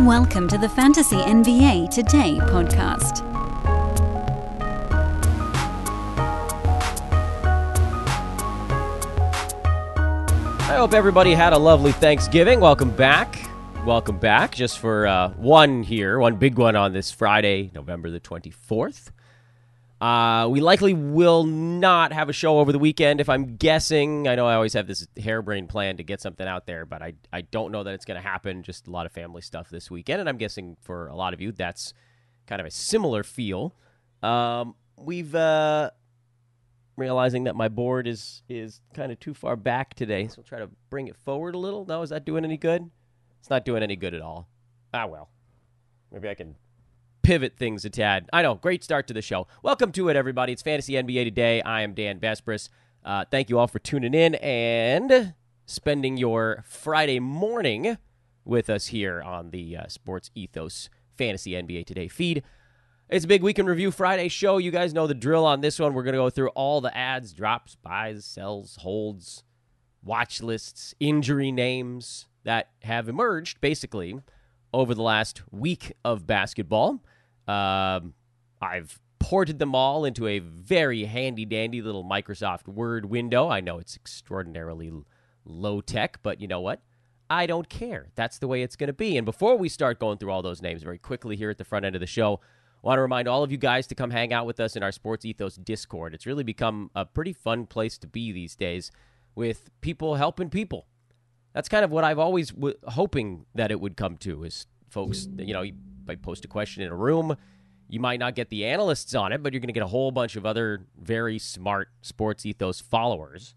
Welcome to the Fantasy NBA Today podcast. I hope everybody had a lovely Thanksgiving. Welcome back. Welcome back. Just for uh, one here, one big one on this Friday, November the 24th. Uh, we likely will not have a show over the weekend if I'm guessing. I know I always have this harebrained plan to get something out there, but I, I don't know that it's going to happen. Just a lot of family stuff this weekend. And I'm guessing for a lot of you, that's kind of a similar feel. Um, we've uh, realizing that my board is is kind of too far back today, so I'll try to bring it forward a little. No, is that doing any good? It's not doing any good at all. Ah, well. Maybe I can pivot things a tad. I know. Great start to the show. Welcome to it, everybody. It's Fantasy NBA Today. I am Dan Besbris. Uh, thank you all for tuning in and spending your Friday morning with us here on the uh, Sports Ethos Fantasy NBA Today feed. It's a big weekend review Friday show. You guys know the drill on this one. We're going to go through all the adds, drops, buys, sells, holds, watch lists, injury names that have emerged basically over the last week of basketball. Um, I've ported them all into a very handy dandy little Microsoft Word window. I know it's extraordinarily low tech, but you know what? I don't care. That's the way it's going to be. And before we start going through all those names very quickly here at the front end of the show, I want to remind all of you guys to come hang out with us in our Sports Ethos Discord. It's really become a pretty fun place to be these days with people helping people. That's kind of what I've always w- hoping that it would come to is folks, you know, might post a question in a room. You might not get the analysts on it, but you're going to get a whole bunch of other very smart sports ethos followers.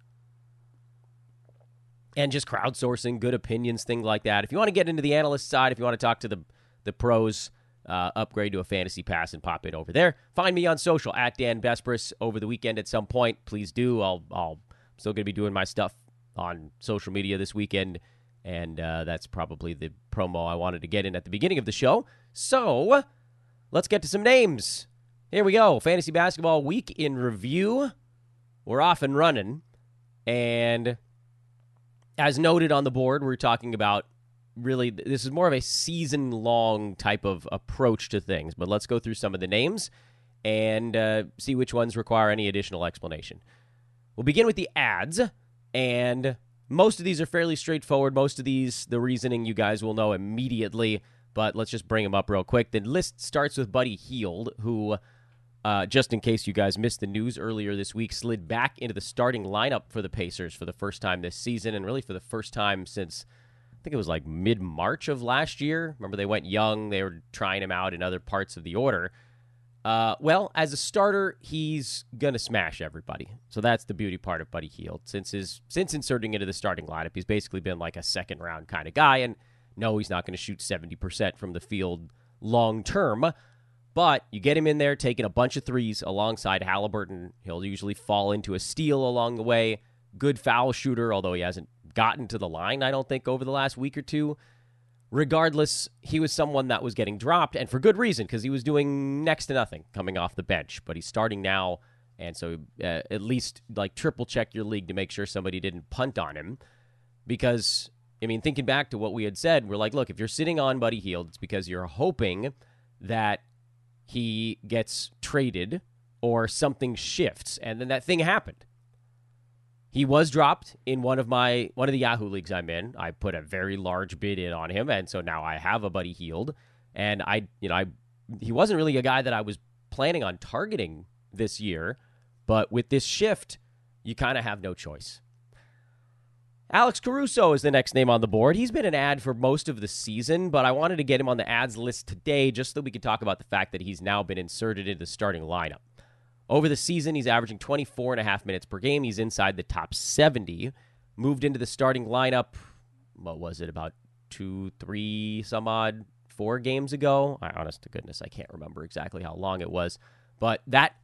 And just crowdsourcing good opinions, things like that. If you want to get into the analyst side, if you want to talk to the the pros, uh, upgrade to a fantasy pass and pop it over there. Find me on social at Dan Besbris over the weekend at some point. Please do. I'll I'll still going to be doing my stuff on social media this weekend, and uh, that's probably the promo I wanted to get in at the beginning of the show. So let's get to some names. Here we go. Fantasy basketball week in review. We're off and running, and as noted on the board, we're talking about really this is more of a season long type of approach to things. But let's go through some of the names and uh, see which ones require any additional explanation. We'll begin with the adds, and most of these are fairly straightforward. Most of these, the reasoning you guys will know immediately, but let's just bring them up real quick. The list starts with Buddy Hield, who, uh, just in case you guys missed the news earlier this week, slid back into the starting lineup for the Pacers for the first time this season, and really for the first time since I think it was like mid March of last year. Remember, they went young, they were trying him out in other parts of the order. Uh, well, as a starter, he's gonna smash everybody. So that's the beauty part of Buddy Hield. Since his since inserting into the starting lineup, he's basically been like a second round kind of guy. And no, he's not going to shoot seventy percent from the field long term. But you get him in there taking a bunch of threes alongside Halliburton. He'll usually fall into a steal along the way. Good foul shooter, although he hasn't gotten to the line, I don't think, over the last week or two regardless, he was someone that was getting dropped, and for good reason, because he was doing next to nothing coming off the bench. But he's starting now, and so uh, at least like triple check your league to make sure somebody didn't punt on him. Because, I mean, thinking back to what we had said, we're like, look, if you're sitting on Buddy Hield, it's because you're hoping that he gets traded or something shifts, and then that thing happened. He was dropped in one of my one of the Yahoo leagues I'm in. I put a very large bid in on him, and so now I have a Buddy Hield. And I, you know, I he wasn't really a guy that I was planning on targeting this year, but with this shift, you kind of have no choice. Alex Caruso is the next name on the board. He's been an add for most of the season, but I wanted to get him on the adds list today just so we could talk about the fact that he's now been inserted into the starting lineup. Over the season, he's averaging 24 and a half minutes per game. He's inside the top 70. Moved into the starting lineup, what was it, about two, three, some odd, four games ago? I, honest to goodness, I can't remember exactly how long it was. But that,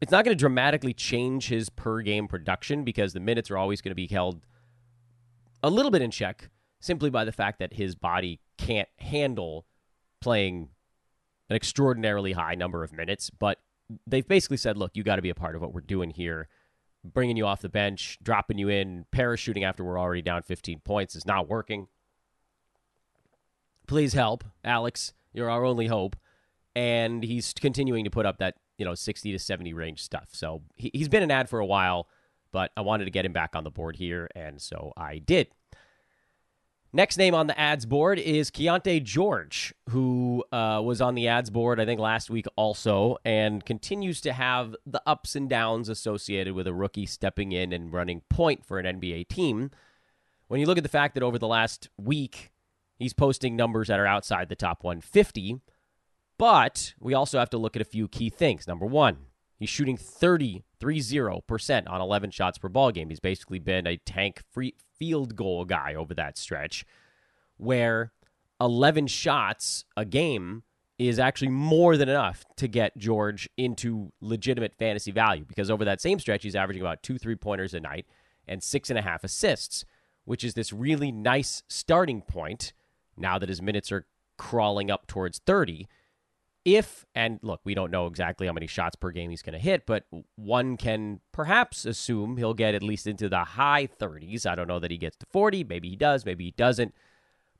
it's not going to dramatically change his per game production because the minutes are always going to be held a little bit in check simply by the fact that his body can't handle playing an extraordinarily high number of minutes. But they've basically said, look, you got to be a part of what we're doing here. Bringing you off the bench, dropping you in, parachuting after we're already down 15 points is not working. Please help, Alex. You're our only hope. And he's continuing to put up that, you know, 60 to 70 range stuff. So he, he's been an add for a while, but I wanted to get him back on the board here, and so I did. Next name on the adds board is Keyonte George, who uh, was on the adds board, I think, last week also, and continues to have the ups and downs associated with a rookie stepping in and running point for an NBA team. When you look at the fact that over the last week, he's posting numbers that are outside the top 150, but we also have to look at a few key things. Number one, he's shooting 30, 30% on 11 shots per ball game. He's basically been a tank free field goal guy over that stretch, where 11 shots a game is actually more than enough to get George into legitimate fantasy value because over that same stretch, he's averaging about two three pointers a night and six and a half assists, which is this really nice starting point now that his minutes are crawling up towards 30 if and look, we don't know exactly how many shots per game he's going to hit, but one can perhaps assume he'll get at least into the high 30s. I don't know that he gets to 40, maybe he does, maybe he doesn't.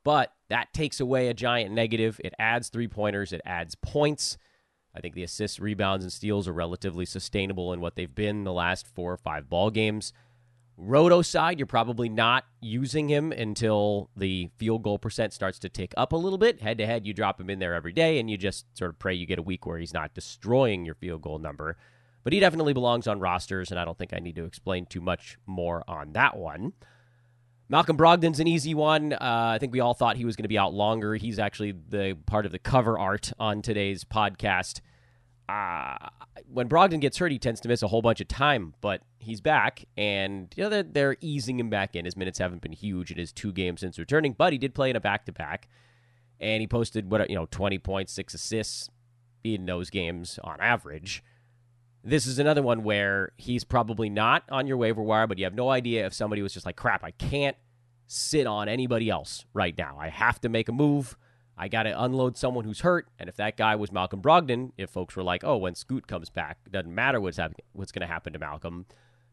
But that takes away a giant negative. It adds three pointers, it adds points. I think the assists, rebounds, and steals are relatively sustainable in what they've been the last four or five ball games. Roto side, you're probably not using him until the field goal percent starts to tick up a little bit. Head to head, you drop him in there every day, and you just sort of pray you get a week where he's not destroying your field goal number. But he definitely belongs on rosters, and I don't think I need to explain too much more on that one. Malcolm Brogdon's an easy one. Uh, I think we all thought he was going to be out longer. He's actually the part of the cover art on today's podcast uh, when Brogdon gets hurt, he tends to miss a whole bunch of time, but he's back, and you know they're, they're easing him back in. His minutes haven't been huge in his two games since returning, but he did play in a back to back, and he posted what you know twenty points, six assists in those games on average. This is another one where he's probably not on your waiver wire, but you have no idea if somebody was just like, "Crap, I can't sit on anybody else right now. I have to make a move." I got to unload someone who's hurt. And if that guy was Malcolm Brogdon, if folks were like, oh, when Scoot comes back, doesn't matter what's, what's going to happen to Malcolm,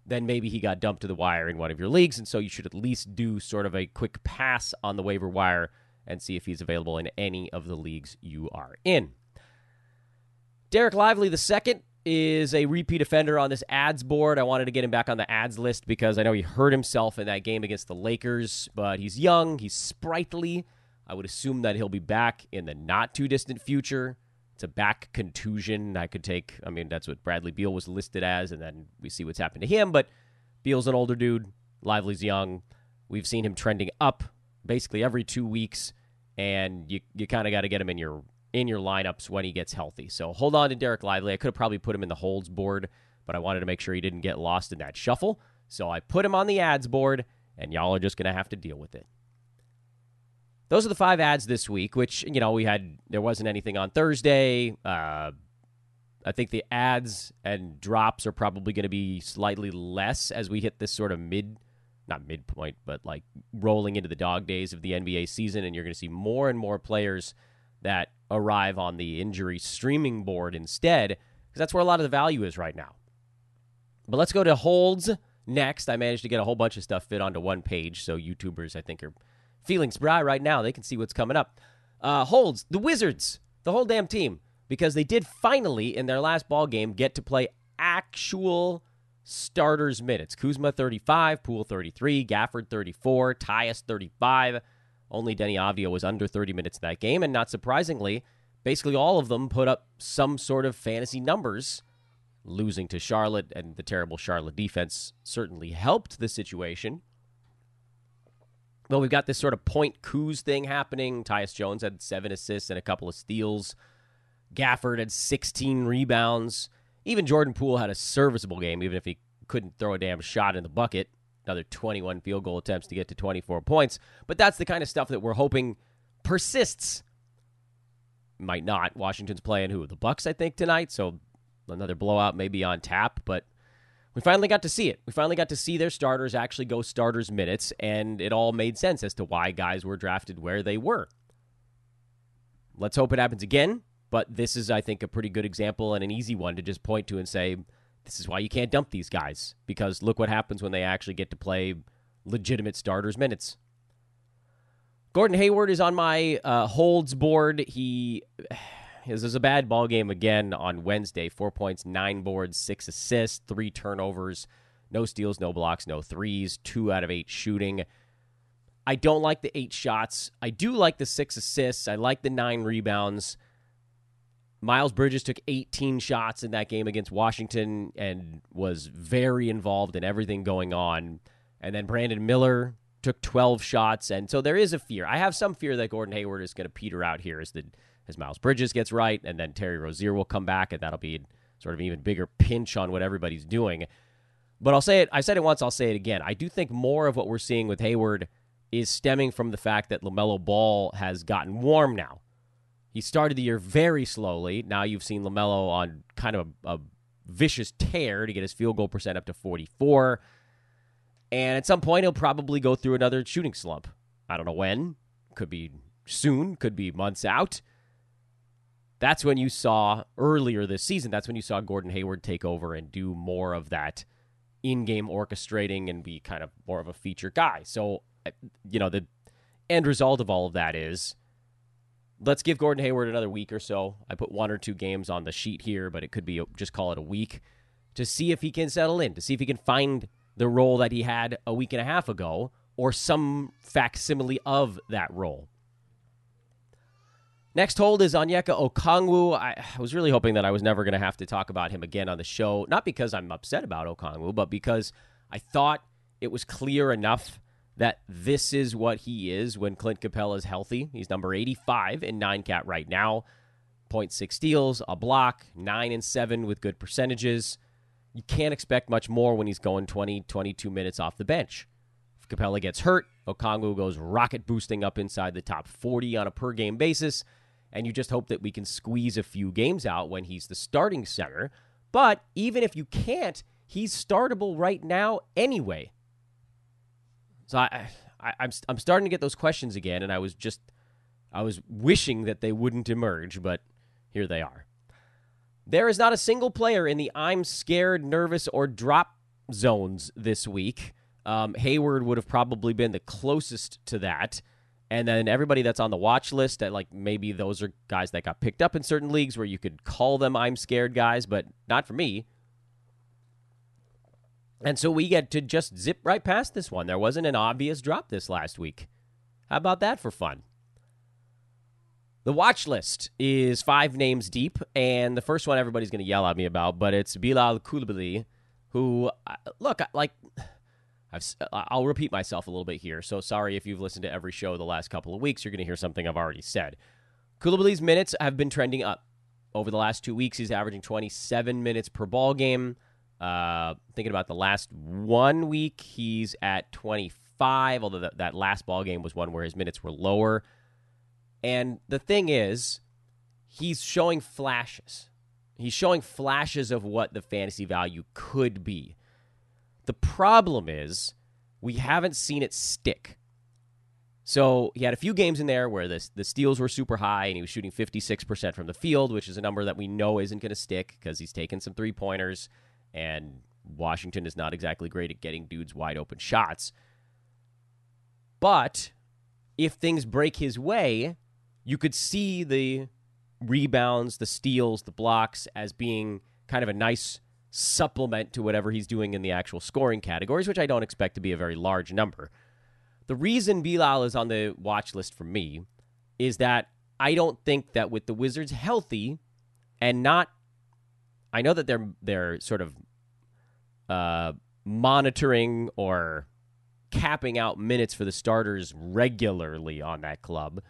then maybe he got dumped to the wire in one of your leagues. And so you should at least do sort of a quick pass on the waiver wire and see if he's available in any of the leagues you are in. Dereck Lively, the second, is a repeat offender on this adds board. I wanted to get him back on the adds list because I know he hurt himself in that game against the Lakers, but he's young, he's sprightly. I would assume that he'll be back in the not too distant future. It's a back contusion. I could take, I mean, that's what Bradley Beal was listed as, and then we see what's happened to him. But Beal's an older dude, Lively's young. We've seen him trending up basically every two weeks, and you, you kind of got to get him in your in your lineups when he gets healthy. So hold on to Dereck Lively. I could have probably put him in the holds board, but I wanted to make sure he didn't get lost in that shuffle. So I put him on the adds board, and y'all are just going to have to deal with it those are the five adds this week, which, you know, we had, there wasn't anything on Thursday. Uh, I think the adds and drops are probably going to be slightly less as we hit this sort of mid, not midpoint, but like rolling into the dog days of the NBA season. And you're going to see more and more players that arrive on the injury streaming board instead, because that's where a lot of the value is right now. But let's go to holds next. I managed to get a whole bunch of stuff fit onto one page, so YouTubers, I think, are feeling spry right now. They can see what's coming up. Uh, holds the Wizards, the whole damn team, because they did finally in their last ball game get to play actual starters minutes. Kuzma 35, Poole 33, Gafford 34, Tyus 35. Only Deni Avdija was under 30 minutes in that game, and not surprisingly, basically all of them put up some sort of fantasy numbers. Losing to Charlotte and the terrible Charlotte defense certainly helped the situation. Well, we've got this sort of point Kuz thing happening. Tyus Jones had seven assists and a couple of steals. Gafford had 16 rebounds. Even Jordan Poole had a serviceable game, even if he couldn't throw a damn shot in the bucket. Another 21 field goal attempts to get to 24 points. But that's the kind of stuff that we're hoping persists. Might not. Washington's playing who? The Bucks, I think, tonight. So another blowout may be on tap. But we finally got to see it. We finally got to see their starters actually go starters minutes, and it all made sense as to why guys were drafted where they were. Let's hope it happens again, but this is, I think, a pretty good example and an easy one to just point to and say, this is why you can't dump these guys, because look what happens when they actually get to play legitimate starters minutes. Gordon Hayward is on my uh, holds board. He his was a bad ball game again on Wednesday. Four points, nine boards, six assists, three turnovers, no steals, no blocks, no threes, two out of eight shooting. I don't like the eight shots. I do like the six assists. I like the nine rebounds. Miles Bridges took 18 shots in that game against Washington and was very involved in everything going on. And then Brandon Miller took 12 shots. And so there is a fear. I have some fear that Gordon Hayward is going to peter out here as, the, as Miles Bridges gets right. And then Terry Rozier will come back, and that'll be sort of an even bigger pinch on what everybody's doing. But I'll say it. I said it once. I'll say it again. I do think more of what we're seeing with Hayward is stemming from the fact that LaMelo Ball has gotten warm now. He started the year very slowly. Now you've seen LaMelo on kind of a, a vicious tear to get his field goal percent up to 44. And at some point, he'll probably go through another shooting slump. I don't know when. Could be soon, could be months out. That's when you saw earlier this season, that's when you saw Gordon Hayward take over and do more of that in game orchestrating and be kind of more of a feature guy. So you know, the end result of all of that is let's give Gordon Hayward another week or so. I put one or two games on the sheet here, but it could be just call it a week to see if he can settle in, to see if he can find the role that he had a week and a half ago or some facsimile of that role. Next hold is Onyeka Okongwu. I was really hoping that I was never going to have to talk about him again on the show, not because I'm upset about Okongwu, but because I thought it was clear enough that this is what he is when Clint Capela is healthy. He's number 85 in nine cat right now. 0.6 steals, a block, 9 and 7 with good percentages. You can't expect much more when he's going 20, 22 minutes off the bench. If Capela gets hurt, Okongwu goes rocket boosting up inside the top 40 on a per game basis, and you just hope that we can squeeze a few games out when he's the starting center. But even if you can't, he's startable right now anyway. So I, I I'm I'm starting to get those questions again, and I was just I was wishing that they wouldn't emerge, but here they are. There is not a single player in the I'm scared, nervous, or drop zones this week. Um, Hayward would have probably been the closest to that. And then everybody that's on the watch list, that like maybe those are guys that got picked up in certain leagues where you could call them I'm scared guys, but not for me. And so we get to just zip right past this one. There wasn't an obvious drop this last week. How about that for fun? The watch list is five names deep, and the first one everybody's going to yell at me about, but it's Bilal Coulibaly, who, uh, look, like, I've, I'll repeat myself a little bit here. So sorry if you've listened to every show the last couple of weeks, you're going to hear something I've already said. Coulibaly's minutes have been trending up. Over the last two weeks, he's averaging 27 minutes per ball game. Uh, thinking about the last one week, he's at 25, although that last ball game was one where his minutes were lower. And the thing is, he's showing flashes. He's showing flashes of what the fantasy value could be. The problem is, we haven't seen it stick. So he had a few games in there where the, the steals were super high and he was shooting 56% from the field, which is a number that we know isn't going to stick because he's taken some three pointers and Washington is not exactly great at getting dudes wide open shots. But if things break his way, you could see the rebounds, the steals, the blocks as being kind of a nice supplement to whatever he's doing in the actual scoring categories, which I don't expect to be a very large number. The reason Bilal is on the watch list for me is that I don't think that with the Wizards healthy and not I know that they're they're sort of uh, monitoring or capping out minutes for the starters regularly on that club,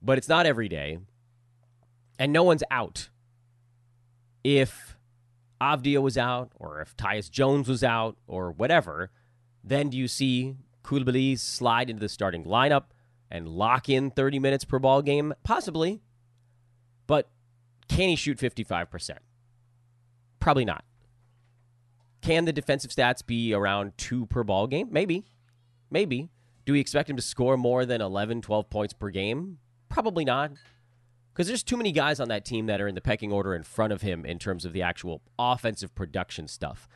but it's not every day, and no one's out. If Avdija was out, or if Tyus Jones was out, or whatever, then do you see Coulibaly slide into the starting lineup and lock in 30 minutes per ball game? Possibly. But can he shoot 55%? Probably not. Can the defensive stats be around two per ball game? Maybe. Maybe. Do we expect him to score more than 11, 12 points per game? Probably not. Because there's too many guys on that team that are in the pecking order in front of him in terms of the actual offensive production stuff.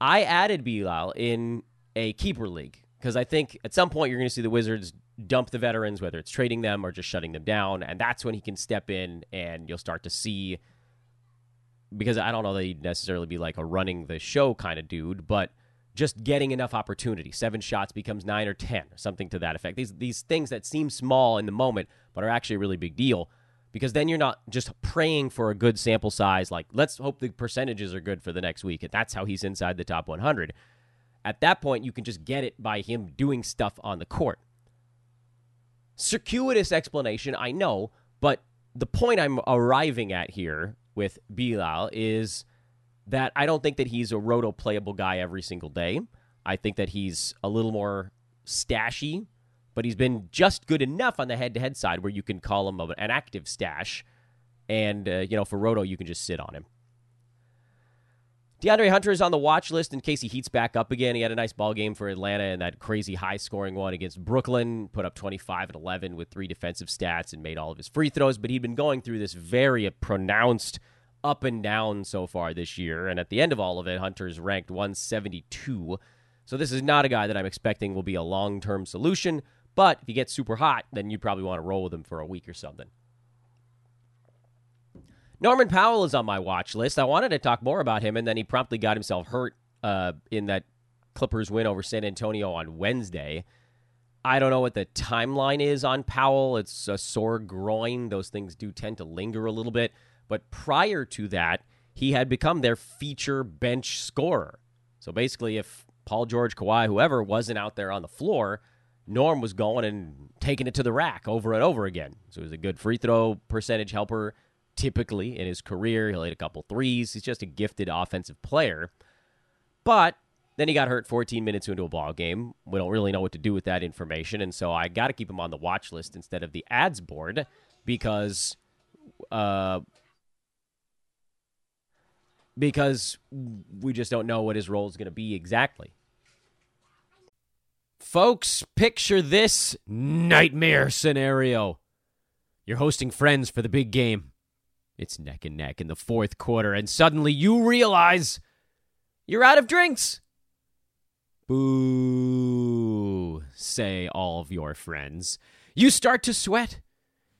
I added Bilal in a keeper league because I think at some point you're going to see the Wizards dump the veterans, whether it's trading them or just shutting them down. And that's when he can step in and you'll start to see. Because I don't know that he'd necessarily be like a running the show kind of dude, but just getting enough opportunity. Seven shots becomes nine or 10, something to that effect. These, these things that seem small in the moment, but are actually a really big deal because then you're not just praying for a good sample size, like, let's hope the percentages are good for the next week. And that's how he's inside the top 100. At that point, you can just get it by him doing stuff on the court. Circuitous explanation, I know, but the point I'm arriving at here with Bilal is that I don't think that he's a roto playable guy every single day. I think that he's a little more stashy, but he's been just good enough on the head to head side where you can call him an active stash. And, uh, you know, for roto, you can just sit on him. DeAndre Hunter is on the watch list in case he heats back up again. He had a nice ball game for Atlanta and that crazy high scoring one against Brooklyn, put up 25 and 11 with three defensive stats and made all of his free throws. But he'd been going through this very pronounced up and down so far this year. And at the end of all of it, Hunter's ranked 172. So this is not a guy that I'm expecting will be a long term solution. But if he gets super hot, then you'd probably want to roll with him for a week or something. Norman Powell is on my watch list. I wanted to talk more about him, and then he promptly got himself hurt uh, in that Clippers win over San Antonio on Wednesday. I don't know what the timeline is on Powell. It's a sore groin. Those things do tend to linger a little bit. But prior to that, he had become their feature bench scorer. So basically, if Paul George, Kawhi, whoever wasn't out there on the floor, Norm was going and taking it to the rack over and over again. So he was a good free throw percentage helper typically in his career. He'll hit a couple threes. He's just a gifted offensive player. But then he got hurt 14 minutes into a ball game. We don't really know what to do with that information, and so I got to keep him on the watch list instead of the adds board because uh, because we just don't know what his role is going to be exactly. Folks, picture this nightmare scenario. You're hosting friends for the big game. It's neck and neck in the fourth quarter, and suddenly you realize you're out of drinks. Boo, say all of your friends. You start to sweat.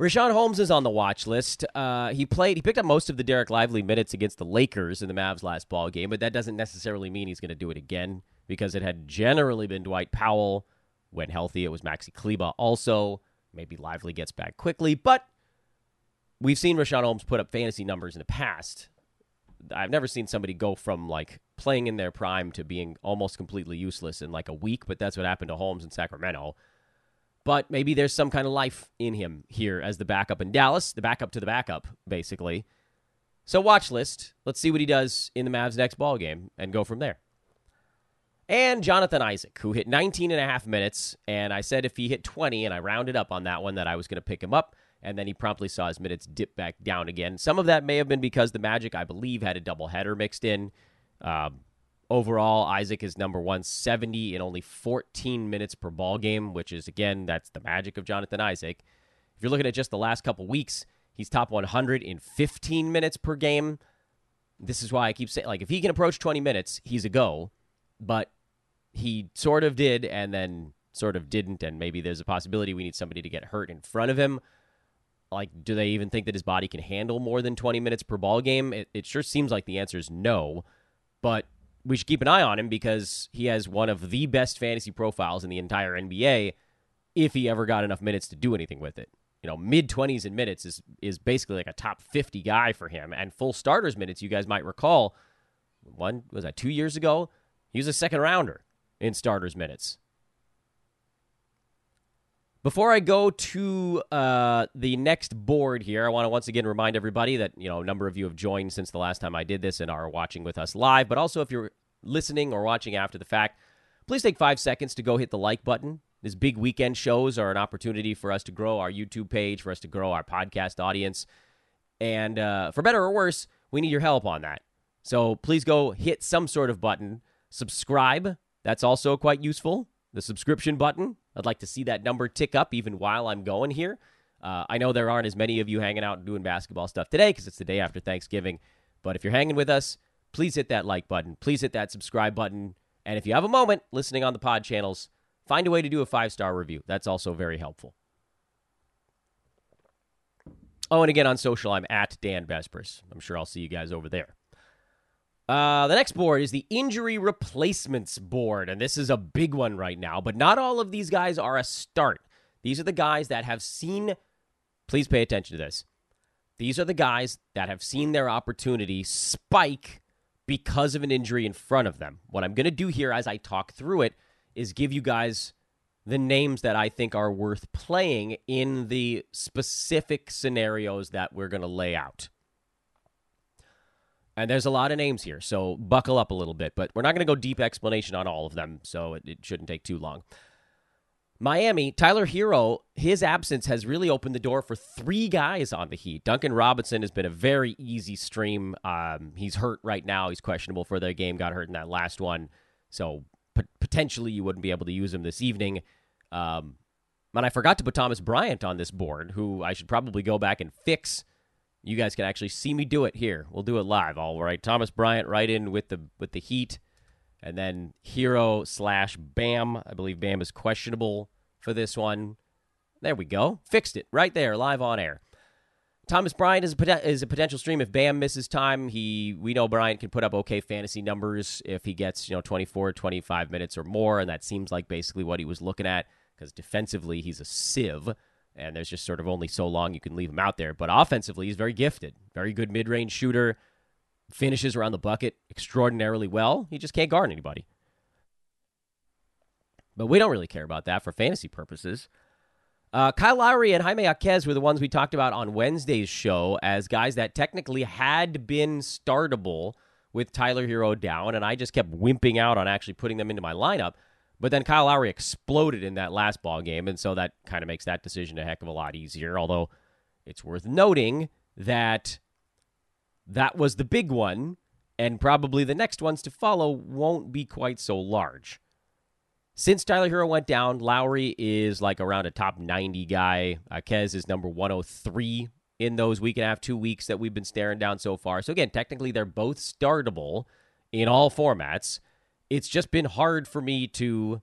Richaun Holmes is on the watch list. Uh, he played. He picked up most of the Dereck Lively minutes against the Lakers in the Mavs last ball game, but that doesn't necessarily mean he's going to do it again because it had generally been Dwight Powell when healthy. It was Maxi Kleber also. Maybe Lively gets back quickly, but we've seen Richaun Holmes put up fantasy numbers in the past. I've never seen somebody go from like playing in their prime to being almost completely useless in like a week, but that's what happened to Holmes in Sacramento but maybe there's some kind of life in him here as the backup in Dallas, the backup to the backup, basically. So watch list. Let's see what he does in the Mavs next ball game and go from there. And Jonathan Isaac, who hit 19 and a half minutes, and I said if he hit 20, and I rounded up on that one that I was going to pick him up, and then he promptly saw his minutes dip back down again. Some of that may have been because the Magic, I believe, had a doubleheader mixed in. Um, Overall, Isaac is number 170 in only 14 minutes per ball game, which is again that's the magic of Jonathan Isaac. If you're looking at just the last couple weeks, he's top 100 in 15 minutes per game. This is why I keep saying like if he can approach 20 minutes, he's a go. But he sort of did and then sort of didn't and maybe there's a possibility we need somebody to get hurt in front of him. Like do they even think that his body can handle more than 20 minutes per ball game? It, it sure seems like the answer is no. But we should keep an eye on him because he has one of the best fantasy profiles in the entire NBA if he ever got enough minutes to do anything with it. You know, mid 20s in minutes is is basically like a top 50 guy for him and full starters minutes you guys might recall one was that two years ago? He was a second rounder in starters minutes. Before I go to uh, the next board here, I want to once again remind everybody that you know a number of you have joined since the last time I did this and are watching with us live. But also, if you're listening or watching after the fact, please take five seconds to go hit the like button. These big weekend shows are an opportunity for us to grow our YouTube page, for us to grow our podcast audience, and uh, for better or worse, we need your help on that. So please go hit some sort of button. Subscribe. That's also quite useful. The subscription button I'd like to see that number tick up even while I'm going here. Uh, I know there aren't as many of you hanging out and doing basketball stuff today because it's the day after Thanksgiving. But if you're hanging with us, please hit that like button. Please hit that subscribe button. And if you have a moment listening on the pod channels, find a way to do a five star review. That's also very helpful. Oh, and again on social, I'm at Dan Besbris. I'm sure I'll see you guys over there. Uh, the next board is the injury replacements board, and this is a big one right now. But not all of these guys are a start. These are the guys that have seen. Please pay attention to this. These are the guys that have seen their opportunity spike because of an injury in front of them. What I'm going to do here as I talk through it is give you guys the names that I think are worth playing in the specific scenarios that we're going to lay out. And there's a lot of names here, so buckle up a little bit. But we're not going to go deep explanation on all of them, so it, it shouldn't take too long. Miami, Tyler Herro, his absence has really opened the door for three guys on the Heat. Duncan Robinson has been a very easy stream. Um, he's hurt right now. He's questionable for the game. Got hurt in that last one, so potentially you wouldn't be able to use him this evening. Um, and I forgot to put Thomas Bryant on this board, who I should probably go back and fix you guys can actually see me do it here. We'll do it live. All right, Thomas Bryant right in with the with the Heat, and then Herro slash Bam. I believe Bam is questionable for this one. There we go. Fixed it right there, live on air. Thomas Bryant is a, is a potential stream if Bam misses time. He we know Bryant can put up okay fantasy numbers if he gets you know 24, 25 minutes or more, and that seems like basically what he was looking at because defensively he's a sieve and there's just sort of only so long you can leave him out there. But offensively, he's very gifted, very good mid range shooter, finishes around the bucket extraordinarily well. He just can't guard anybody. But we don't really care about that for fantasy purposes. Uh, Kyle Lowry and Jaime Jaquez were the ones we talked about on Wednesday's show as guys that technically had been startable with Tyler Herro down, and I just kept wimping out on actually putting them into my lineup. But then Kyle Lowry exploded in that last ball game, and so that kind of makes that decision a heck of a lot easier. Although it's worth noting that that was the big one, and probably the next ones to follow won't be quite so large. Since Tyler Herro went down, Lowry is like around a top 90 guy. Uh, Jaquez is number 103 in those week and a half, two weeks that we've been staring down so far. So again, technically they're both startable in all formats it's just been hard for me to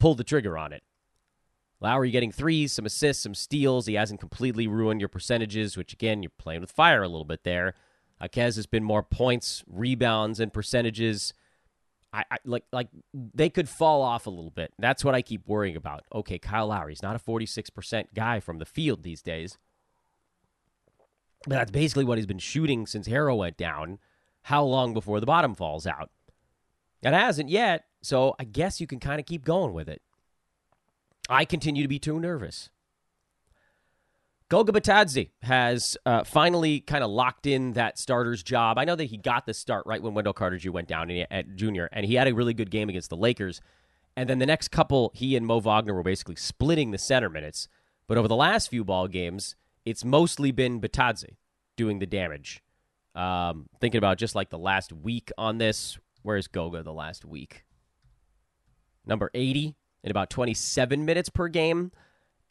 pull the trigger on it. Lowry getting threes, some assists, some steals. He hasn't completely ruined your percentages, which again, you're playing with fire a little bit there. Jaquez has been more points, rebounds, and percentages. I, I, like like they could fall off a little bit. That's what I keep worrying about. Okay, Kyle Lowry's not a 46% guy from the field these days. But that's basically what he's been shooting since Herro went down. How long before the bottom falls out? It hasn't yet, so I guess you can kind of keep going with it. I continue to be too nervous. Goga Bitadze has uh, finally kind of locked in that starter's job. I know that he got the start right when Wendell Carter Jr. went down at junior, and he had a really good game against the Lakers. And then the next couple, he and Mo Wagner were basically splitting the center minutes. But over the last few ball games, it's mostly been Bitadze doing the damage. Um, thinking about just like the last week on this, Where's Goga the last week? Number 80 in about 27 minutes per game.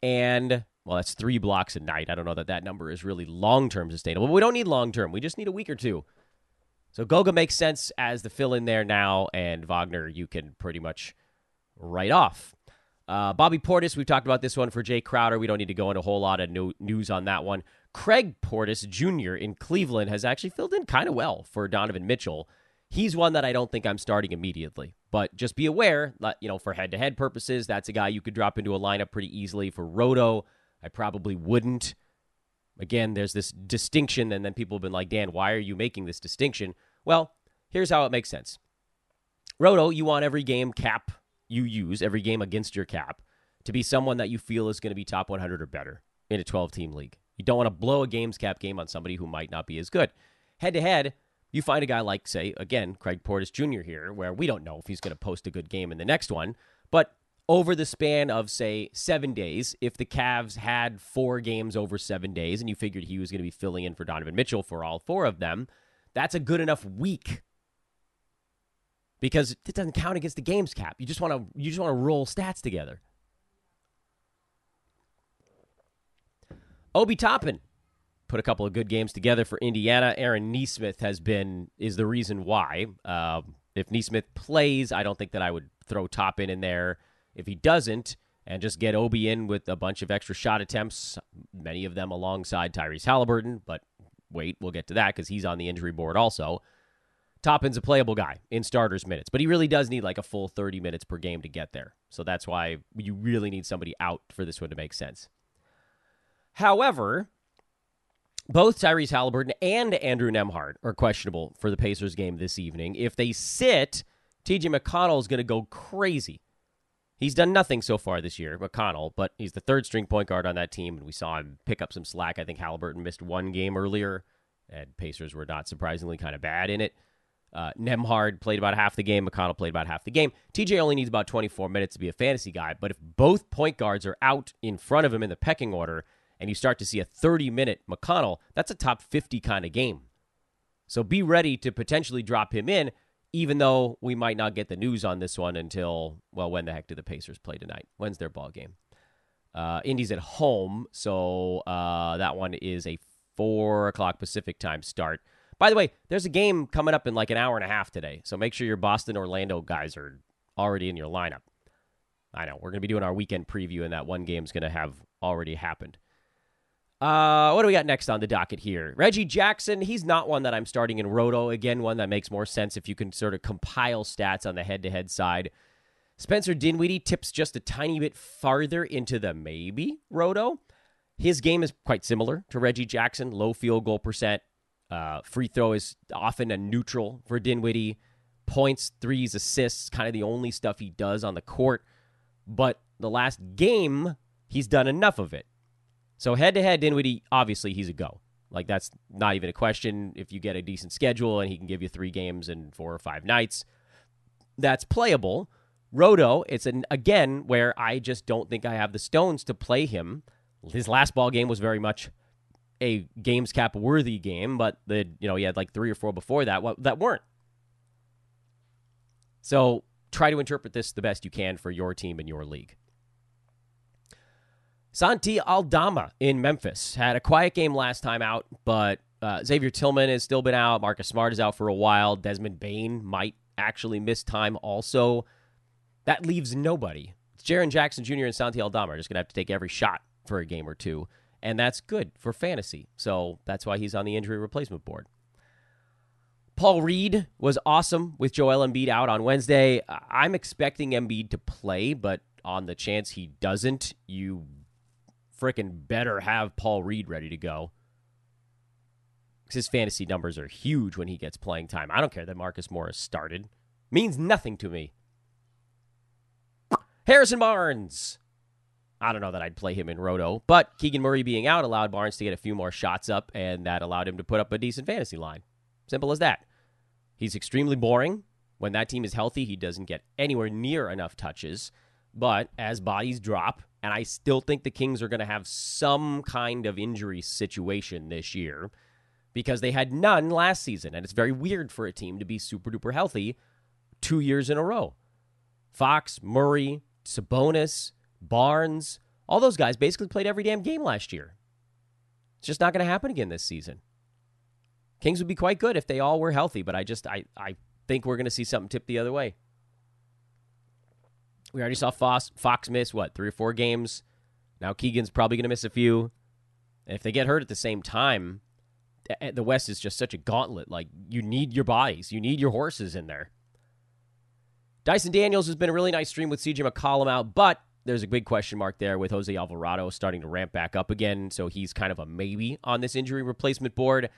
And, well, that's three blocks a night. I don't know that that number is really long term sustainable. But we don't need long term. We just need a week or two. So Goga makes sense as the fill in there now. And Wagner, you can pretty much write off. Uh, Bobby Portis, we've talked about this one for Jae Crowder. We don't need to go into a whole lot of no- news on that one. Craig Porter Jr. in Cleveland has actually filled in kind of well for Donovan Mitchell he's one that I don't think I'm starting immediately. But just be aware that, you know, for head to head purposes, that's a guy you could drop into a lineup pretty easily. For Roto, I probably wouldn't. Again, there's this distinction, and then people have been like, Dan, why are you making this distinction? Well, Here's how it makes sense. Roto, you want every game cap you use, every game against your cap, to be someone that you feel is going to be top 100 or better in a 12 team league. You don't want to blow a games cap game on somebody who might not be as good. Head to head, you find a guy like, say, again, Craig Porter Jr. here, where we don't know if he's going to post a good game in the next one, but over the span of, say, seven days, if the Cavs had four games over seven days and you figured he was going to be filling in for Donovan Mitchell for all four of them, that's a good enough week because it doesn't count against the games cap. You just want to you just want to roll stats together. Obi Toppin put a couple of good games together for Indiana. Aaron Nesmith has been is the reason why. Uh, if Nesmith plays, I don't think that I would throw Toppin in there. If he doesn't, and just get Obi in with a bunch of extra shot attempts, many of them alongside Tyrese Halliburton. But wait, we'll get to that because he's on the injury board also. Toppin's a playable guy in starters minutes, but he really does need like a full 30 minutes per game to get there. So that's why you really need somebody out for this one to make sense. However, both Tyrese Halliburton and Andrew Nembhard are questionable for the Pacers game this evening. If they sit, TJ McConnell is going to go crazy. He's done nothing so far this year, McConnell, but he's the third string point guard on that team, and we saw him pick up some slack. I think Halliburton missed one game earlier, and Pacers were not surprisingly kind of bad in it. Uh, Nembhard played about half the game. McConnell played about half the game. TJ only needs about 24 minutes to be a fantasy guy, but if both point guards are out in front of him in the pecking order and you start to see a 30 minute McConnell, that's a top 50 kind of game. So be ready to potentially drop him in, even though we might not get the news on this one until, well, when the heck do the Pacers play tonight? When's their ball game? Uh, Indy's at home, so uh, that one is a 4 o'clock Pacific time start. By the way, there's a game coming up in like an hour and a half today, so make sure your Boston Orlando guys are already in your lineup. I know we're going to be doing our weekend preview, and that one game's going to have already happened. Uh, what do we got next on the docket here? Reggie Jackson, he's not one that I'm starting in Roto. Again, one that makes more sense if you can sort of compile stats on the head to head side. Spencer Dinwiddie tips just a tiny bit farther into the maybe Roto. His game is quite similar to Reggie Jackson, low field goal percent, uh, free throw is often a neutral for Dinwiddie. Points, threes, assists, kind of the only stuff he does on the court. But the last game, he's done enough of it. So head to head, Dinwiddie, obviously he's a go. Like that's not even a question. If you get a decent schedule and he can give you three games in four or five nights, that's playable. Roto, it's an again where I just don't think I have the stones to play him. His last ball game was very much a games cap worthy game, but the you know he had like three or four before that that weren't. So try to interpret this the best you can for your team and your league. Santi Aldama in Memphis had a quiet game last time out, but uh, Xavier Tillman has still been out. Marcus Smart is out for a while. Desmond Bane might actually miss time also. That leaves nobody. It's Jaren Jackson Jr. and Santi Aldama are just going to have to take every shot for a game or two and that's good for fantasy. So that's why he's on the injury replacement board. Paul Reed was awesome with Joel Embiid out on Wednesday. I'm expecting Embiid to play, but on the chance he doesn't, you freaking better have Paul Reed ready to go. Because his fantasy numbers are huge when he gets playing time. I don't care that Marcus Morris started. Means nothing to me. Harrison Barnes I don't know that I'd play him in Roto, but Keegan Murray being out allowed Barnes to get a few more shots up, and that allowed him to put up a decent fantasy line. Simple as that. He's extremely boring. When that team is healthy, he doesn't get anywhere near enough touches. But as bodies drop, and I still think the Kings are going to have some kind of injury situation this year because they had none last season. And it's very weird for a team to be super duper healthy two years in a row. Fox, Murray, Sabonis, Barnes, all those guys basically played every damn game last year. It's just not going to happen again this season. Kings would be quite good if they all were healthy, but I just I I think we're going to see something tip the other way. We already saw Fox, Fox miss what three or four games. Now Keegan's probably going to miss a few. And if they get hurt at the same time, eh, eh, the West is just such a gauntlet. Like you need your bodies, you need your horses in there. Dyson Daniels has been a really nice stream with CJ McCollum out, but there's a big question mark there with Jose Alvarado starting to ramp back up again. So he's kind of a maybe on this injury replacement board.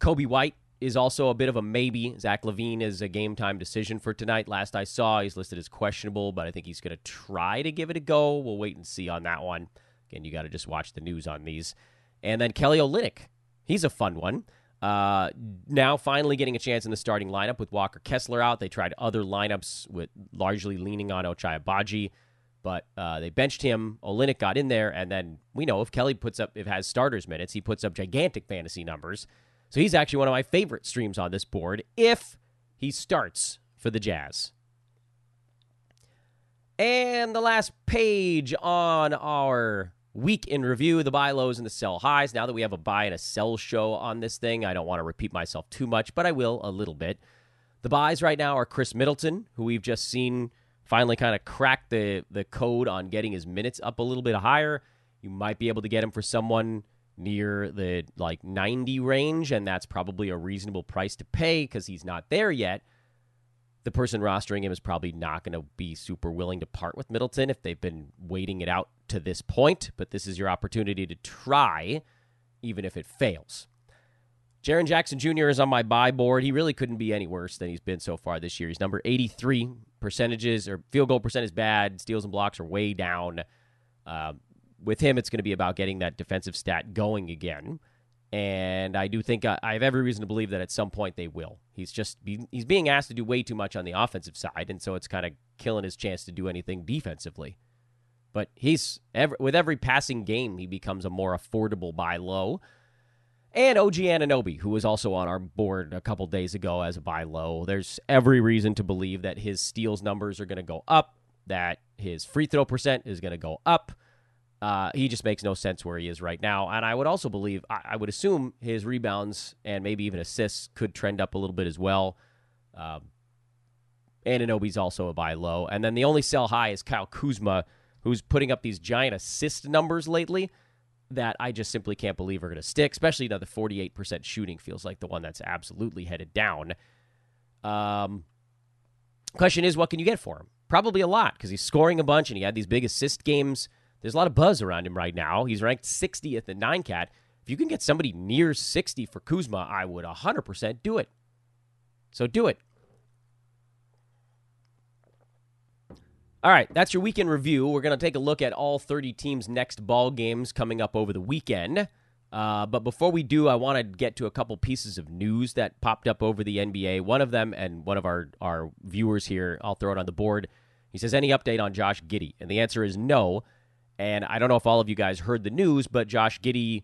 Coby White is also a bit of a maybe. Zach LaVine is a game time decision for tonight. Last I saw, he's listed as questionable, but I think he's going to try to give it a go. We'll wait and see on that one. Again, you got to just watch the news on these. And then Kelly Olynyk, he's a fun one. Uh, now finally getting a chance in the starting lineup with Walker Kessler out. They tried other lineups with largely leaning on Ochai Agbaji, but uh, they benched him. Olynyk got in there, and then we know if Kelly puts up, if has starters minutes, he puts up gigantic fantasy numbers. So he's actually one of my favorite streams on this board if he starts for the Jazz. And the last page on our week in review, the buy lows and the sell highs. Now that we have a buy and a sell show on this thing, I don't want to repeat myself too much, but I will a little bit. The buys right now are Khris Middleton, who we've just seen finally kind of crack the, the code on getting his minutes up a little bit higher. You might be able to get him for someone near the like 90 range, and that's probably a reasonable price to pay because he's not there yet. The person rostering him is probably not going to be super willing to part with Middleton if they've been waiting it out to this point, but this is your opportunity to try, even if it fails. Jaren Jackson Jr. is on my buy board. He really couldn't be any worse than he's been so far this year. He's number 83. Percentages or field goal percent is bad. Steals and blocks are way down. Uh, with him, it's going to be about getting that defensive stat going again. And I do think I, I have every reason to believe that at some point they will. He's just be, he's being asked to do way too much on the offensive side, and so it's kind of killing his chance to do anything defensively. But he's every, with every passing game, he becomes a more affordable buy low. And OG Anunoby, who was also on our board a couple days ago as a buy low. There's every reason to believe that his steals numbers are going to go up, that his free throw percent is going to go up, uh, he just makes no sense where he is right now. And I would also believe, I, I, would assume his rebounds and maybe even assists could trend up a little bit as well. Um, Anunoby's also a buy low. And then the only sell high is Kyle Kuzma, who's putting up these giant assist numbers lately that I just simply can't believe are going to stick, especially now the 48% shooting feels like the one that's absolutely headed down. Um, question is, what can you get for him? Probably a lot because he's scoring a bunch and he had these big assist games. There's a lot of buzz around him right now. He's ranked 60th in 9cat. If you can get somebody near 60 for Kuzma, I would 100% do it. So do it. All right, that's your weekend review. We're going to take a look at all 30 teams' next ball games coming up over the weekend. Uh, but before we do, I want to get to a couple pieces of news that popped up over the NBA. One of them, and one of our, our viewers here, I'll throw it on the board. He says, Any update on Josh Giddey? And the answer is no. And I don't know if all of you guys heard the news, but Josh Giddey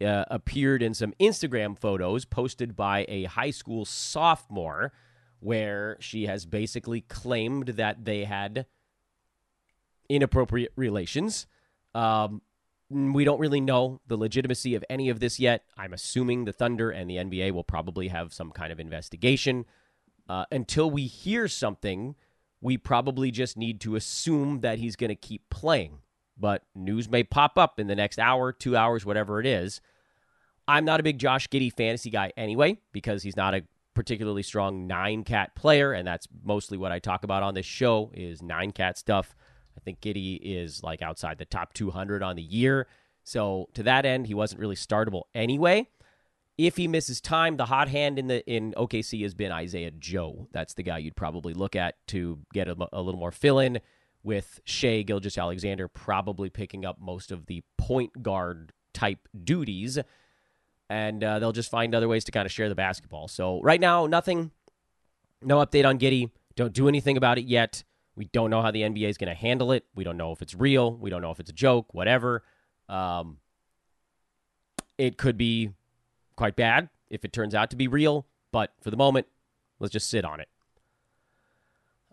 uh, appeared in some Instagram photos posted by a high school sophomore where she has basically claimed that they had inappropriate relations. Um, we don't really know the legitimacy of any of this yet. I'm assuming the Thunder and the NBA will probably have some kind of investigation. Uh, until we hear something, we probably just need to assume that he's going to keep playing but news may pop up in the next hour, two hours, whatever it is. I'm not a big Josh Giddey fantasy guy anyway, because he's not a particularly strong nine cat player, and that's mostly what I talk about on this show is nine cat stuff. I think Giddey is like outside the top 200 on the year. So to that end, he wasn't really startable anyway. If he misses time, the hot hand in the in OKC has been Isaiah Joe. That's the guy you'd probably look at to get a, a little more fill in with Shai Gilgeous-Alexander probably picking up most of the point guard type duties. And uh, they'll just find other ways to kind of share the basketball. So, right now, nothing, no update on Giddey. Don't do anything about it yet. We don't know how the NBA is going to handle it. We don't know if it's real. We don't know if it's a joke, whatever. Um, it could be quite bad if it turns out to be real. But for the moment, let's just sit on it.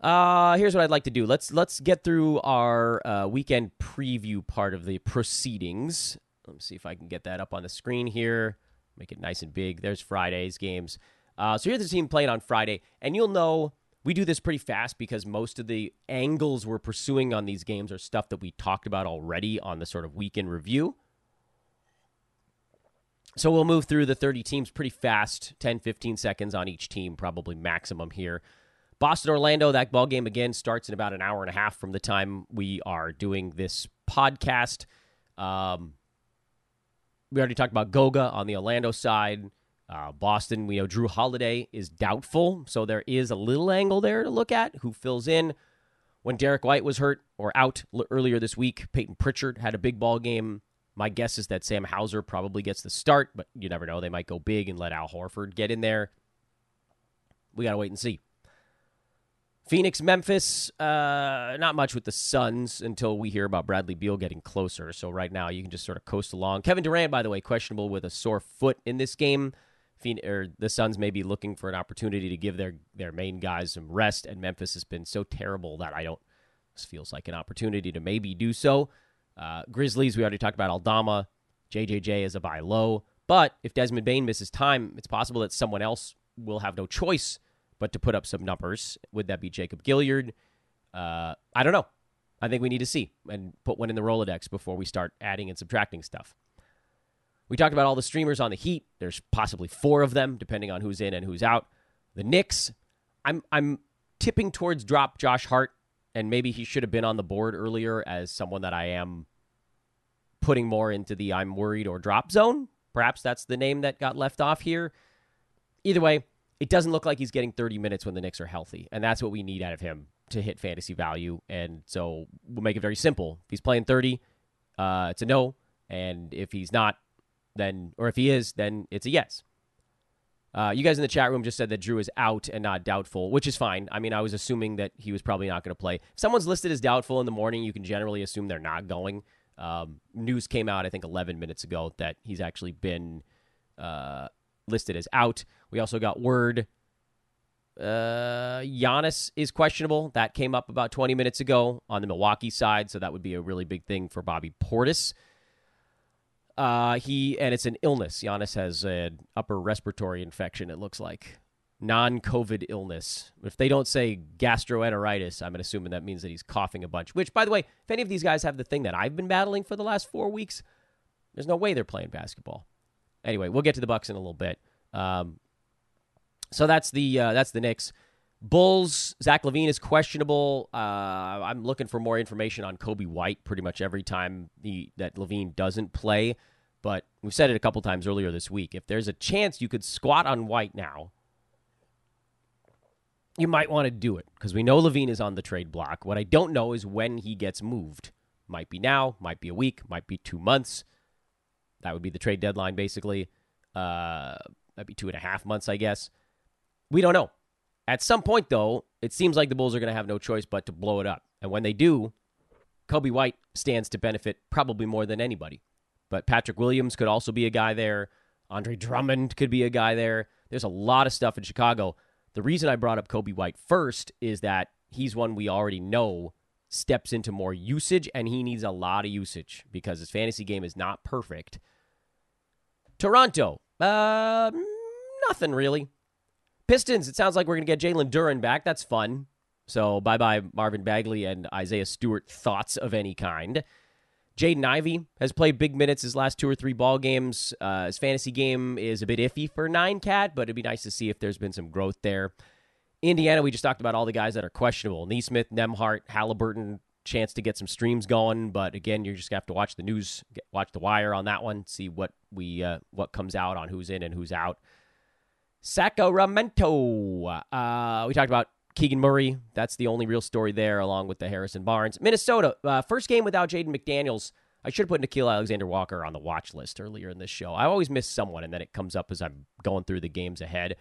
Uh, here's what I'd like to do. Let's let's get through our uh, weekend preview part of the proceedings. Let me see if I can get that up on the screen here. Make it nice and big. There's Friday's games. Uh, so here's the team playing on Friday, and you'll know we do this pretty fast because most of the angles we're pursuing on these games are stuff that we talked about already on the sort of weekend review. So we'll move through the 30 teams pretty fast, 10, 15 seconds on each team, probably maximum here. Boston Orlando, that ball game again starts in about an hour and a half from the time we are doing this podcast. Um, we already talked about Goga on the Orlando side. Uh, Boston, we know Jrue Holiday is doubtful, so there is a little angle there to look at. Who fills in? When Derrick White was hurt or out l- earlier this week, Payton Pritchard had a big ball game. My guess is that Sam Hauser probably gets the start, but you never know. They might go big and let Al Horford get in there. We got to wait and see. Phoenix, Memphis, uh, not much with the Suns until we hear about Bradley Beal getting closer. So right now you can just sort of coast along. Kevin Durant, by the way, questionable with a sore foot in this game. Phoenix, or the Suns may be looking for an opportunity to give their their main guys some rest, and Memphis has been so terrible that I don't. This feels like an opportunity to maybe do so. Uh, Grizzlies, we already talked about Aldama. JJJ is a buy low, but if Desmond Bane misses time, it's possible that someone else will have no choice but to put up some numbers. Would that be Jacob Gilyard? Uh, I don't know. I think we need to see and put one in the Rolodex before we start adding and subtracting stuff. We talked about all the streamers on the Heat. There's possibly four of them, depending on who's in and who's out. The Knicks, I'm I'm tipping towards drop Josh Hart, and maybe he should have been on the board earlier as someone that I am putting more into the I'm worried or drop zone. Perhaps that's the name that got left off here. Either way, it doesn't look like he's getting 30 minutes when the Knicks are healthy, and that's what we need out of him to hit fantasy value. And so we'll make it very simple. If he's playing 30, uh, it's a no, and if he's not, then or if he is, then it's a yes. Uh, you guys in the chat room just said that Jrue is out and not doubtful, which is fine. I mean, I was assuming that he was probably not going to play. If someone's listed as doubtful in the morning, you can generally assume they're not going. Um, news came out, I think, 11 minutes ago that he's actually been uh, listed as out. We also got word uh, Giannis is questionable. That came up about 20 minutes ago on the Milwaukee side, so that would be a really big thing for Bobby Portis. Uh, he and it's an illness. Giannis has an upper respiratory infection. It looks like non-COVID illness. If they don't say gastroenteritis, I'm assuming that means that he's coughing a bunch. Which, by the way, if any of these guys have the thing that I've been battling for the last four weeks, there's no way they're playing basketball. Anyway, we'll get to the Bucks in a little bit. Um, so that's the uh, that's the Knicks. Bulls. Zach LaVine is questionable. Uh, I'm looking for more information on Coby White pretty much every time the, that LaVine doesn't play. But we've said it a couple times earlier this week. If there's a chance you could squat on White now, you might want to do it because we know LaVine is on the trade block. What I don't know is when he gets moved. Might be now, might be a week, might be two months. That would be the trade deadline, basically. Uh, that'd be two and a half months, I guess. We don't know. At some point, though, it seems like the Bulls are going to have no choice but to blow it up. And when they do, Coby White stands to benefit probably more than anybody. But Patrick Williams could also be a guy there. Andre Drummond could be a guy there. There's a lot of stuff in Chicago. The reason I brought up Coby White first is that he's one we already know steps into more usage, and he needs a lot of usage because his fantasy game is not perfect. Toronto, uh, nothing really. Pistons, it sounds like we're going to get Jalen Duren back. That's fun. So bye bye Marvin Bagley and Isaiah Stewart thoughts of any kind. Jaden Ivey has played big minutes his last two or three ball games. Uh, his fantasy game is a bit iffy for nine cat, but it'd be nice to see if there's been some growth there. Indiana, we just talked about all the guys that are questionable: Nesmith, Nembhard, Halliburton. Chance to get some streams going, but again, you're just gonna have to watch the news, watch the wire on that one, see what we uh, what comes out on who's in and who's out. Sacramento. Uh, we talked about Keegan Murray. That's the only real story there, along with the Harrison Barnes. Minnesota, uh, first game without Jaden McDaniels. I should have put Nickeil Alexander Walker on the watch list earlier in this show. I always miss someone, and then it comes up as I'm going through the games ahead.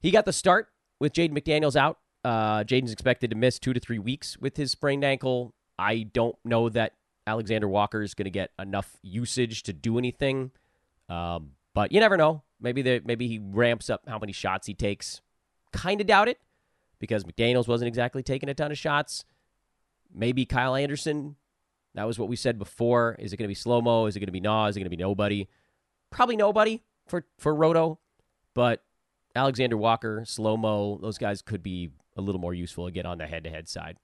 He got the start with Jaden McDaniels out. Uh, Jaden's expected to miss two to three weeks with his sprained ankle. I don't know that Alexander Walker is going to get enough usage to do anything, um, but you never know. Maybe the, maybe he ramps up how many shots he takes. Kind of doubt it because McDaniels wasn't exactly taking a ton of shots. Maybe Kyle Anderson. That was what we said before. Is it going to be slow mo? Is it going to be Nah? Is it going to be nobody? Probably nobody for for Roto, but Alexander Walker, slow mo, those guys could be a little more useful again on the head to head side.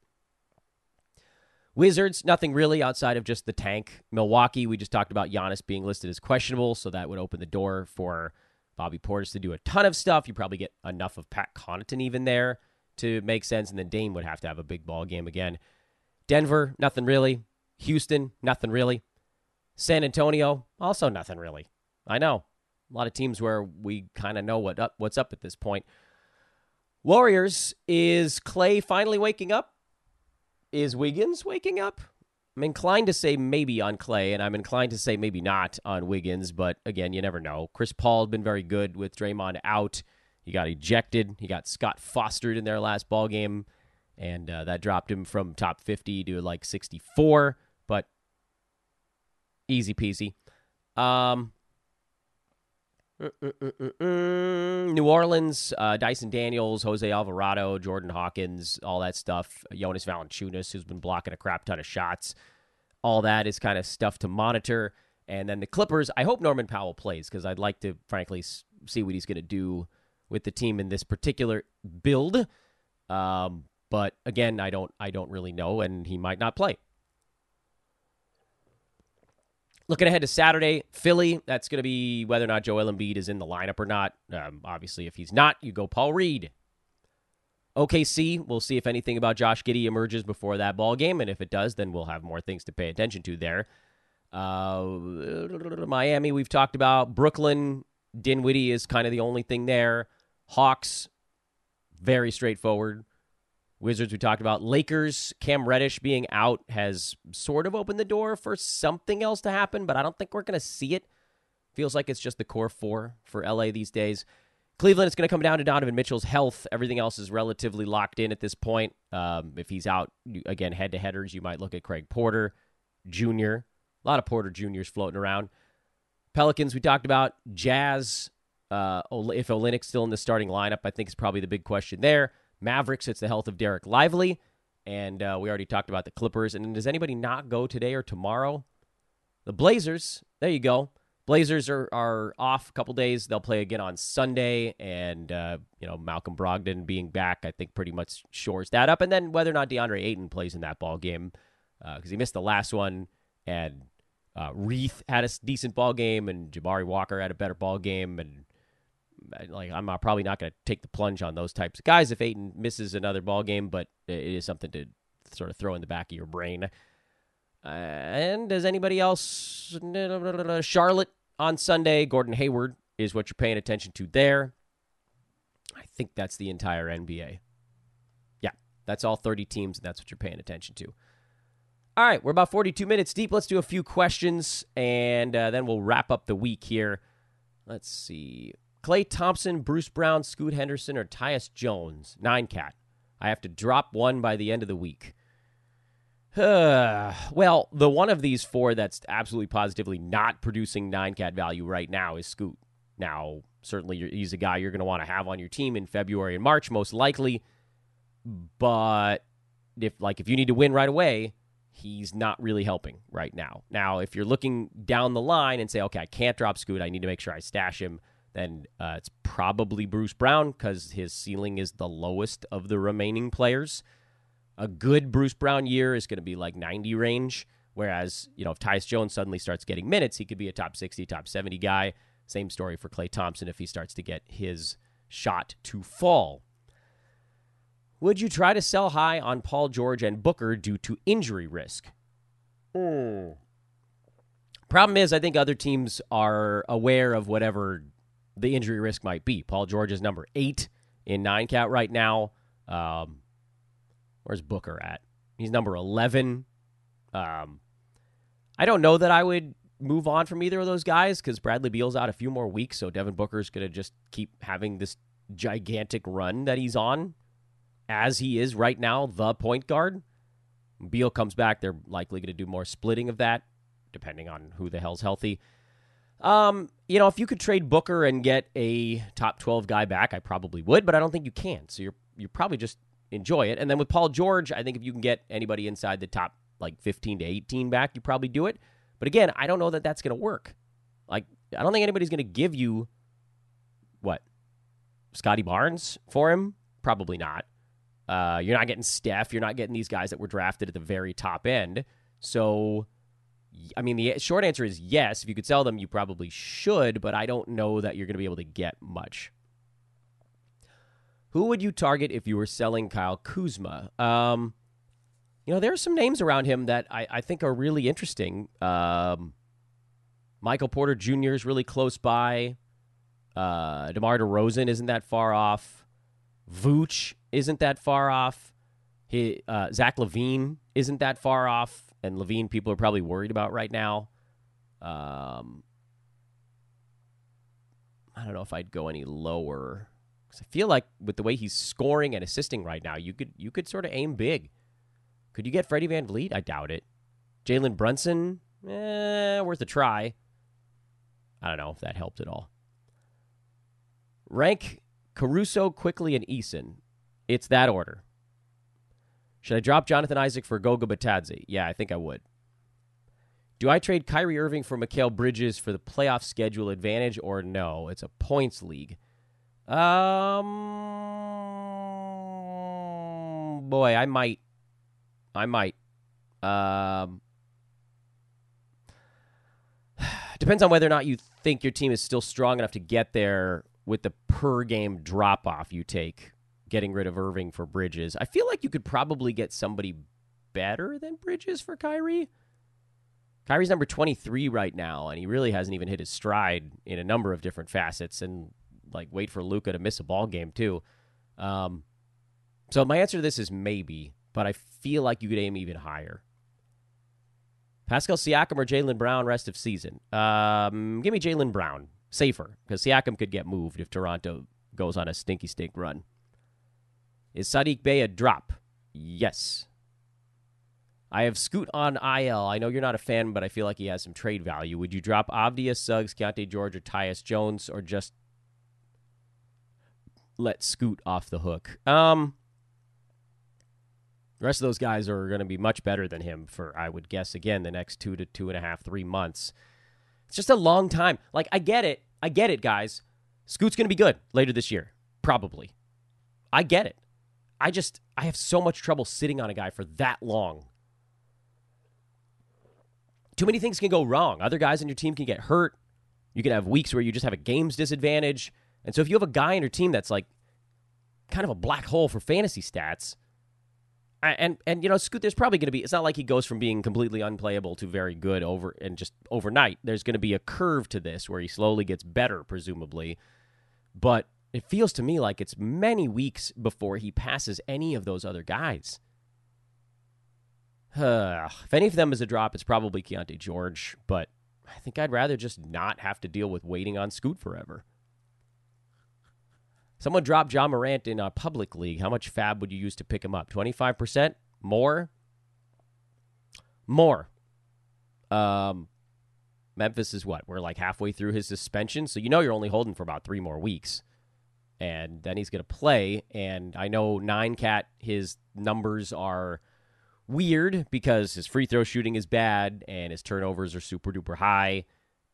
Wizards, nothing really outside of just the tank. Milwaukee, we just talked about Giannis being listed as questionable, so that would open the door for Bobby Portis to do a ton of stuff. You probably get enough of Pat Connaughton even there to make sense, and then Dame would have to have a big ball game again. Denver, nothing really. Houston, nothing really. San Antonio, also nothing really. I know. A lot of teams where we kind of know what up, what's up at this point. Warriors, is Klay finally waking up? Is Wiggins waking up? I'm inclined to say maybe on Klay, and I'm inclined to say maybe not on Wiggins, but again, you never know. Chris Paul had been very good with Draymond out. He got ejected. He got Scott Fostered in their last ball game, and uh, that dropped him from top 50 to like 64, but easy peasy. Um, New Orleans, uh, Dyson Daniels, Jose Alvarado, Jordan Hawkins, all that stuff. Jonas Valanciunas, who's been blocking a crap ton of shots. All that is kind of stuff to monitor. And then the Clippers, I hope Norman Powell plays because I'd like to, frankly, see what he's going to do with the team in this particular build. Um, but again, I don't, I don't really know, and he might not play. Looking ahead to Saturday, Philly. That's going to be whether or not Joel Embiid is in the lineup or not. Um, obviously, if he's not, you go Paul Reed. OKC, we'll see if anything about Josh Giddey emerges before that ball game, and if it does, then we'll have more things to pay attention to there. Uh, Miami, we've talked about. Brooklyn, Dinwiddie is kind of the only thing there. Hawks, very straightforward. Wizards, we talked about. Lakers, Cam Reddish being out has sort of opened the door for something else to happen, but I don't think we're going to see it. Feels like it's just the core four for LA these days. Cleveland, it's going to come down to Donovan Mitchell's health. Everything else is relatively locked in at this point. Um, if he's out, again, head to headers, you might look at Craig Porter Jr. A lot of Porter Jr.'s floating around. Pelicans, we talked about. Jazz, uh, if Olynyk's still in the starting lineup, I think is probably the big question there. Mavericks, it's the health of Dereck Lively. And uh, we already talked about the Clippers. And does anybody not go today or tomorrow? The Blazers, there you go. Blazers are, are off a couple days. They'll play again on Sunday. And, uh, you know, Malcolm Brogdon being back, I think pretty much shores that up. And then whether or not DeAndre Ayton plays in that ball game, because uh, he missed the last one. And uh, Reath had a decent ball game, and Jabari Walker had a better ball game. And like I'm probably not going to take the plunge on those types of guys if Ayton misses another ball game, but it is something to sort of throw in the back of your brain. Uh, and does anybody else? Charlotte on Sunday. Gordon Hayward is what you're paying attention to there. I think that's the entire NBA. Yeah, that's all 30 teams, and that's what you're paying attention to. All right, we're about 42 minutes deep. Let's do a few questions, and uh, then we'll wrap up the week here. Let's see. Klay Thompson, Bruce Brown, Scoot Henderson, or Tyus Jones. Nine cat. I have to drop one by the end of the week. well, the one of these four that's absolutely positively not producing nine cat value right now is Scoot. Now, certainly he's a guy you're going to want to have on your team in February and March, most likely. But if like if you need to win right away, he's not really helping right now. Now, if you're looking down the line and say, okay, I can't drop Scoot, I need to make sure I stash him then uh, it's probably Bruce Brown because his ceiling is the lowest of the remaining players. A good Bruce Brown year is going to be like 90 range, whereas you know if Tyus Jones suddenly starts getting minutes, he could be a top 60, top 70 guy. Same story for Klay Thompson if he starts to get his shot to fall. Would you try to sell high on Paul George and Booker due to injury risk? Hmm. Problem is, I think other teams are aware of whatever the injury risk might be. Paul George is number eight in nine cat right now. Um, where's Booker at? He's number 11. Um, I don't know that I would move on from either of those guys because Bradley Beal's out a few more weeks, so Devin Booker's going to just keep having this gigantic run that he's on as he is right now, the point guard. Beal comes back, they're likely going to do more splitting of that, depending on who the hell's healthy. Um, you know, if you could trade Booker and get a top 12 guy back, I probably would, but I don't think you can. So you're you're probably just enjoy it. And then with Paul George, I think if you can get anybody inside the top like 15 to 18 back, you probably do it. But again, I don't know that that's going to work. Like I don't think anybody's going to give you what? Scottie Barnes for him? Probably not. Uh, you're not getting Steph. You're not getting these guys that were drafted at the very top end. So I mean, the short answer is yes. If you could sell them, you probably should, but I don't know that you're going to be able to get much. Who would you target if you were selling Kyle Kuzma? Um, you know, there are some names around him that I, I think are really interesting. Um, Michael Porter Jr. is really close by. Uh, DeMar DeRozan isn't that far off. Vooch isn't that far off. He, uh, Zach LaVine isn't that far off, and LaVine people are probably worried about right now. Um, I don't know if I'd go any lower because I feel like with the way he's scoring and assisting right now, you could you could sort of aim big. Could you get Freddie VanVleet? I doubt it. Jalen Brunson, eh, worth a try. I don't know if that helped at all. Rank Caruso, Quickley, and Eason. It's that order. Should I drop Jonathan Isaac for Goga Bitadze? Yeah, I think I would. Do I trade Kyrie Irving for Mikal Bridges for the playoff schedule advantage or no? It's a points league. Um, boy, I might. I might. Um, depends on whether or not you think your team is still strong enough to get there with the per game drop off you take getting rid of Irving for Bridges. I feel like you could probably get somebody better than Bridges for Kyrie. Kyrie's number 23 right now, and he really hasn't even hit his stride in a number of different facets. And like, wait for Luka to miss a ball game too. Um, so my answer to this is maybe, but I feel like you could aim even higher. Pascal Siakam or Jaylen Brown rest of season. Um, give me Jaylen Brown, safer because Siakam could get moved if Toronto goes on a stinky stink run. Is Saddiq Bey a drop? Yes. I have Scoot on IL. I know you're not a fan, but I feel like he has some trade value. Would you drop Avdija, Suggs, Keyonte George, or Tyus Jones, or just let Scoot off the hook? Um, the rest of those guys are going to be much better than him for, I would guess, again, the next two to two and a half, three months. It's just a long time. Like, I get it. I get it, guys. Scoot's going to be good later this year, probably. I get it. I just, I have so much trouble sitting on a guy for that long too many things can go wrong. Other guys on your team can get hurt. You can have weeks where you just have a game's disadvantage. And so if you have a guy on your team that's like kind of a black hole for fantasy stats, and and you know, Scoot, there's probably going to be. It's not like he goes from being completely unplayable to very good over and just overnight. There's going to be a curve to this where he slowly gets better, presumably. But it feels to me like it's many weeks before he passes any of those other guys. If any of them is a drop, it's probably Keyonte George, but I think I'd rather just not have to deal with waiting on Scoot forever. Someone dropped Ja Morant in a public league. How much fab would you use to pick him up? 25%? More? More. Um, Memphis is what? We're like halfway through his suspension, so you know you're only holding for about three more weeks. And then he's going to play. And I know Nine Cat, his numbers are weird because his free throw shooting is bad and his turnovers are super duper high,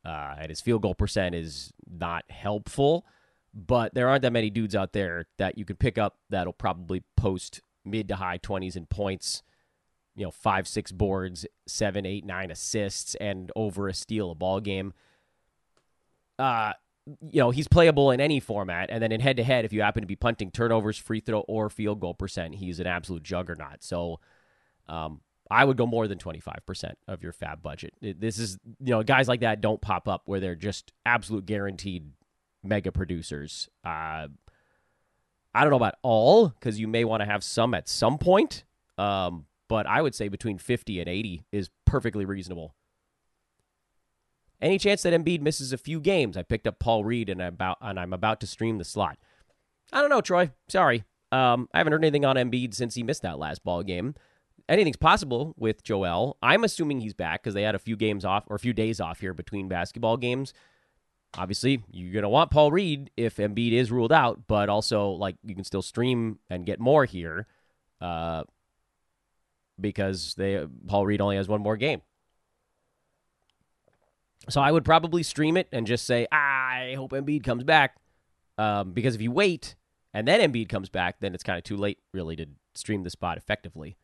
uh, and his field goal percent is not helpful. But there aren't that many dudes out there that you could pick up that'll probably post mid to high 20s in points, you know, five, six boards, seven, eight, nine assists, and over a steal a ball game. Uh, you know, he's playable in any format. And then in head to head, if you happen to be punting turnovers, free throw, or field goal percent, he's an absolute juggernaut. So, um, I would go more than 25% of your fab budget. This is, you know, guys like that don't pop up where they're just absolute guaranteed mega producers. Uh, I don't know about all because you may want to have some at some point. Um, but I would say between 50 and 80 is perfectly reasonable. Any chance that Embiid misses a few games? I picked up Paul Reed and I'm about and I'm about to stream the slot. I don't know, Troy. Sorry. Um, I haven't heard anything on Embiid since he missed that last ball game anything's possible with Joel. I'm assuming he's back because they had a few games off or a few days off here between basketball games. Obviously, you're to want Paul Reed if Embiid is ruled out, but also like you can still stream and get more here uh, because they Paul Reed only has one more game. So I would probably stream it and just say, I hope Embiid comes back. Um, because if you wait and then Embiid comes back, then it's kind of too late, really, to stream the spot effectively.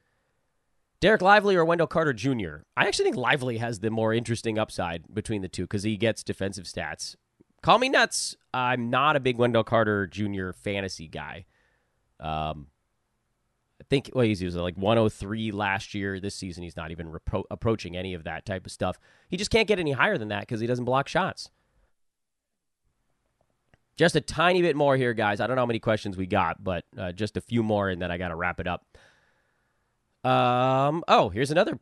Dereck Lively or Wendell Carter Jr. I actually think Lively has the more interesting upside between the two because he gets defensive stats. Call me nuts. I'm not a big Wendell Carter Jr. fantasy guy. Um, I think well, he was like 103 last year. This season, he's not even repro- approaching any of that type of stuff. He just can't get any higher than that because he doesn't block shots. Just a tiny bit more here, guys. I don't know how many questions we got, but uh, just a few more, and then I got to wrap it up. Um. Oh, here's another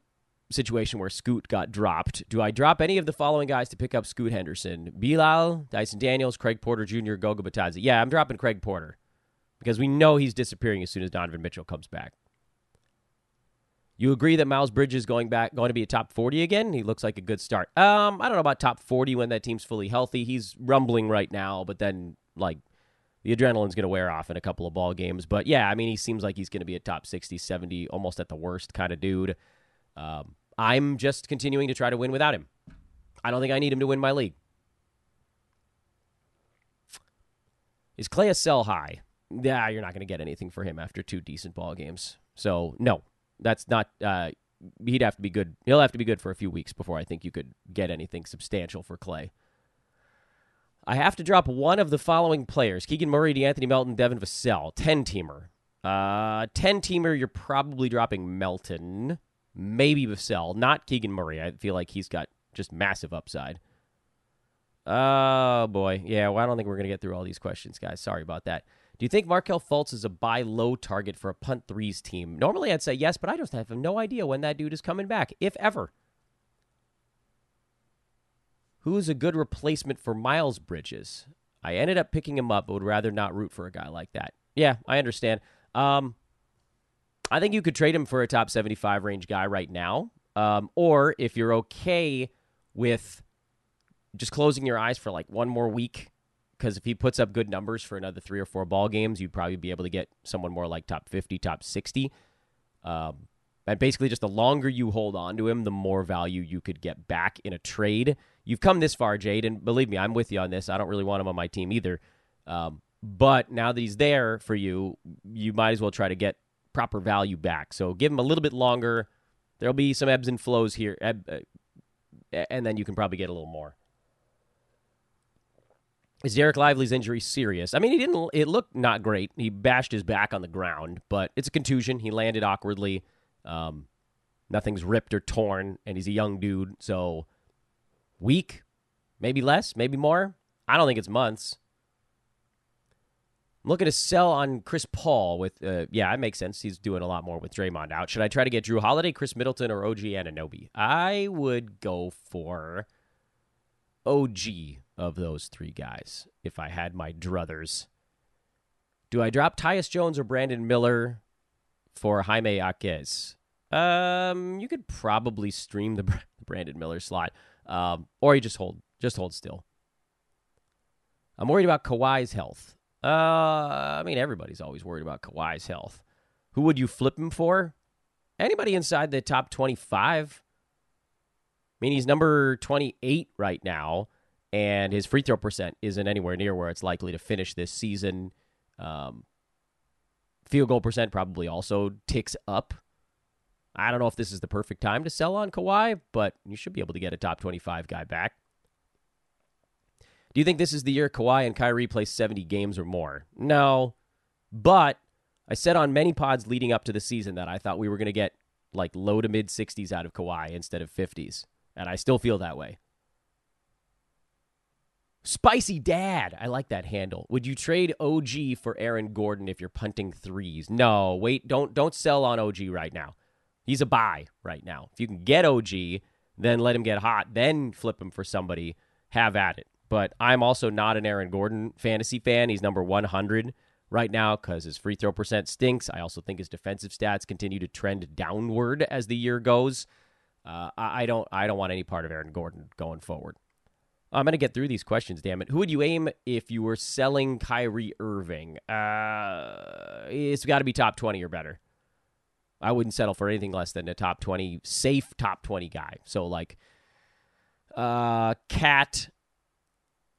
situation where Scoot got dropped. Do I drop any of the following guys to pick up Scoot Henderson? Bilal, Dyson Daniels, Craig Porter Jr., Goga Bitadze. Yeah, I'm dropping Craig Porter because we know he's disappearing as soon as Donovan Mitchell comes back. You agree that Miles Bridges going back going to be a top 40 again? He looks like a good start. Um, I don't know about top 40 when that team's fully healthy. He's rumbling right now, but then like the adrenaline's going to wear off in a couple of ball games. But yeah, I mean, he seems like he's going to be a top 60, 70, almost at the worst kind of dude. Um, I'm just continuing to try to win without him. I don't think I need him to win my league. Is Klay a sell high? Yeah, you're not going to get anything for him after two decent ball games. So no, that's not. Uh, he'd have to be good. He'll have to be good for a few weeks before I think you could get anything substantial for Klay. I have to drop one of the following players: Keegan Murray, De'Anthony Melton, Devin Vassell, ten teamer. Uh, ten teamer. You're probably dropping Melton, maybe Vassell, not Keegan Murray. I feel like he's got just massive upside. Oh boy, yeah. Well, I don't think we're gonna get through all these questions, guys. Sorry about that. Do you think Markelle Fultz is a buy low target for a punt threes team? Normally I'd say yes, but I just have no idea when that dude is coming back, if ever. Who is a good replacement for Miles Bridges? I ended up picking him up, but would rather not root for a guy like that. Yeah, I understand. Um, I think you could trade him for a top 75 range guy right now. Um, or if you're okay with just closing your eyes for like one more week because if he puts up good numbers for another three or four ball games, you'd probably be able to get someone more like top 50, top 60. Um, and basically, just the longer you hold on to him, the more value you could get back in a trade. You've come this far, Jade, and believe me, I'm with you on this. I don't really want him on my team either. Um, but now that he's there for you, you might as well try to get proper value back. So give him a little bit longer. There'll be some ebbs and flows here, uh, and then you can probably get a little more. Is Dereck Lively's injury serious? I mean, he didn't. It looked not great. He bashed his back on the ground, but it's a contusion. He landed awkwardly. Um, nothing's ripped or torn, and he's a young dude. So week, maybe less, maybe more. I don't think it's months. I'm looking to sell on Chris Paul with, uh, yeah, it makes sense. He's doing a lot more with Draymond out. Should I try to get Jrue Holiday, Khris Middleton, or OG Anunoby? I would go for OG of those three guys if I had my druthers. Do I drop Tyus Jones or Brandon Miller for Jaime Jaquez? Um, you could probably stream the Brandon Miller slot, um, or you just hold just hold still. I'm worried about Kawhi's health. Uh, I mean, everybody's always worried about Kawhi's health. Who would you flip him for? Anybody inside the top 25? I mean, he's number 28 right now and his free throw percent isn't anywhere near where it's likely to finish this season. Um, field goal percent probably also ticks up. I don't know if this is the perfect time to sell on Kawhi, but you should be able to get a top 25 guy back. Do you think this is the year Kawhi and Kyrie play 70 games or more? No. But I said on many pods leading up to the season that I thought we were going to get like low to mid 60s out of Kawhi instead of 50s. And I still feel that way. Spicy Dad. I like that handle. Would you trade OG for Aaron Gordon if you're punting threes? No, wait, don't don't sell on OG right now. He's a buy right now. If you can get OG, then let him get hot, then flip him for somebody. Have at it. But I'm also not an Aaron Gordon fantasy fan. He's number 100 right now because his free throw percent stinks. I also think his defensive stats continue to trend downward as the year goes. Uh, I, I don't I don't want any part of Aaron Gordon going forward. I'm going to get through these questions, damn it. Who would you aim if you were selling Kyrie Irving? Uh, it's got to be top 20 or better. I wouldn't settle for anything less than a top 20, safe top 20 guy. So, like, uh, KAT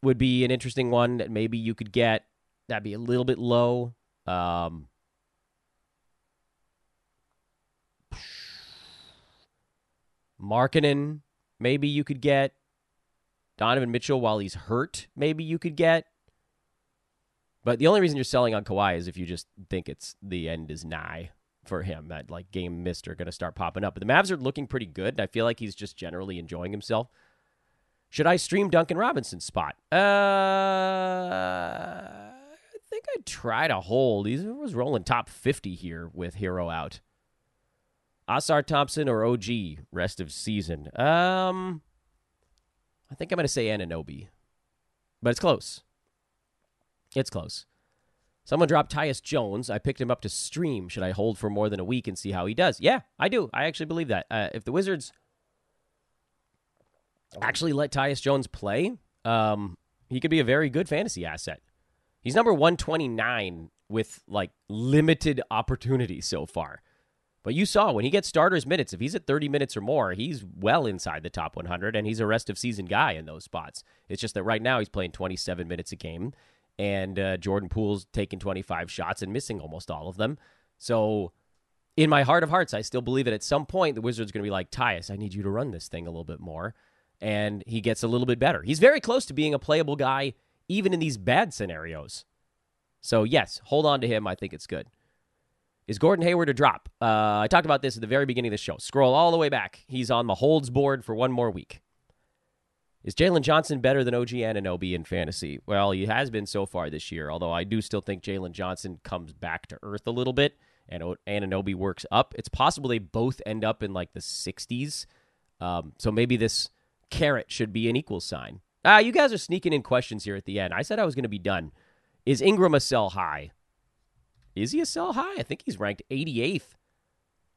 would be an interesting one that maybe you could get. That'd be a little bit low. Um, Markkanen, maybe you could get. Donovan Mitchell, while he's hurt, maybe you could get. But the only reason you're selling on Kawhi is if you just think it's the end is nigh for him. That like game missed are going to start popping up. But the Mavs are looking pretty good. And I feel like he's just generally enjoying himself. Should I stream Duncan Robinson's spot? Uh, I think I'd try to hold. He was rolling top 50 here with Herro out. Ausar Thompson or OG rest of season? Um, I think I'm going to say Anunoby, but it's close. It's close. Someone dropped Tyus Jones. I picked him up to stream. Should I hold for more than a week and see how he does? Yeah, I do. I actually believe that. Uh, if the Wizards actually let Tyus Jones play, um, he could be a very good fantasy asset. He's number 129 with like limited opportunity so far. But you saw when he gets starters minutes, if he's at 30 minutes or more, he's well inside the top 100, and he's a rest of season guy in those spots. It's just that right now he's playing 27 minutes a game, and uh, Jordan Poole's taking 25 shots and missing almost all of them. So, in my heart of hearts, I still believe that at some point the Wizards going to be like, Tyus, I need you to run this thing a little bit more. And he gets a little bit better. He's very close to being a playable guy, even in these bad scenarios. So, yes, hold on to him. I think it's good. Is Gordon Hayward a drop? Uh, I talked about this at the very beginning of the show. Scroll all the way back. He's on the holds board for one more week. Is Jalen Johnson better than OG Anunoby in fantasy? Well, he has been so far this year, although I do still think Jalen Johnson comes back to earth a little bit and Anunoby works up. It's possible they both end up in like the 60s. Um, so maybe this carrot should be an equal sign. Ah, you guys are sneaking in questions here at the end. I said I was going to be done. Is Ingram a sell high? Is he a sell high? I think he's ranked 88th.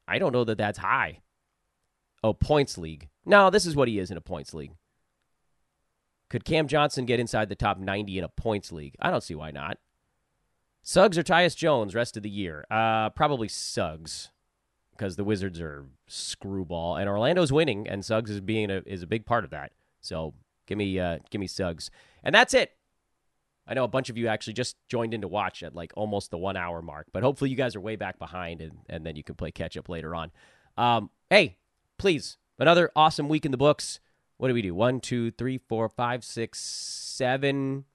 I don't know that that's high. Oh, points league. No, this is what he is in a points league. Could Cam Johnson get inside the top 90 in a points league? I don't see why not. Suggs or Tyus Jones rest of the year? Uh, probably Suggs because the Wizards are screwball and Orlando's winning and Suggs is being a, is a big part of that. So give me uh, give me Suggs. And that's it. I know a bunch of you actually just joined in to watch at like almost the one hour mark, but hopefully you guys are way back behind and, and then you can play catch up later on. Um, hey, please, another awesome week in the books. What do we do? One, two, three, four, five, six, seven.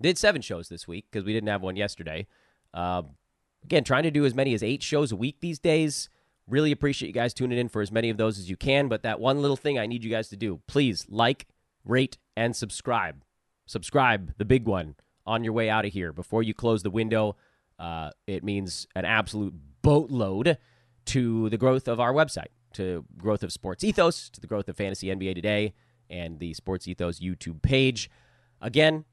Did seven shows this week because we didn't have one yesterday. Um, again, trying to do as many as eight shows a week these days. Really appreciate you guys tuning in for as many of those as you can. But that one little thing I need you guys to do please like, rate, and subscribe subscribe, the big one, on your way out of here before you close the window. Uh, it means an absolute boatload to the growth of our website, to growth of Sports Ethos, to the growth of Fantasy NBA Today, and the Sports Ethos YouTube page. Again,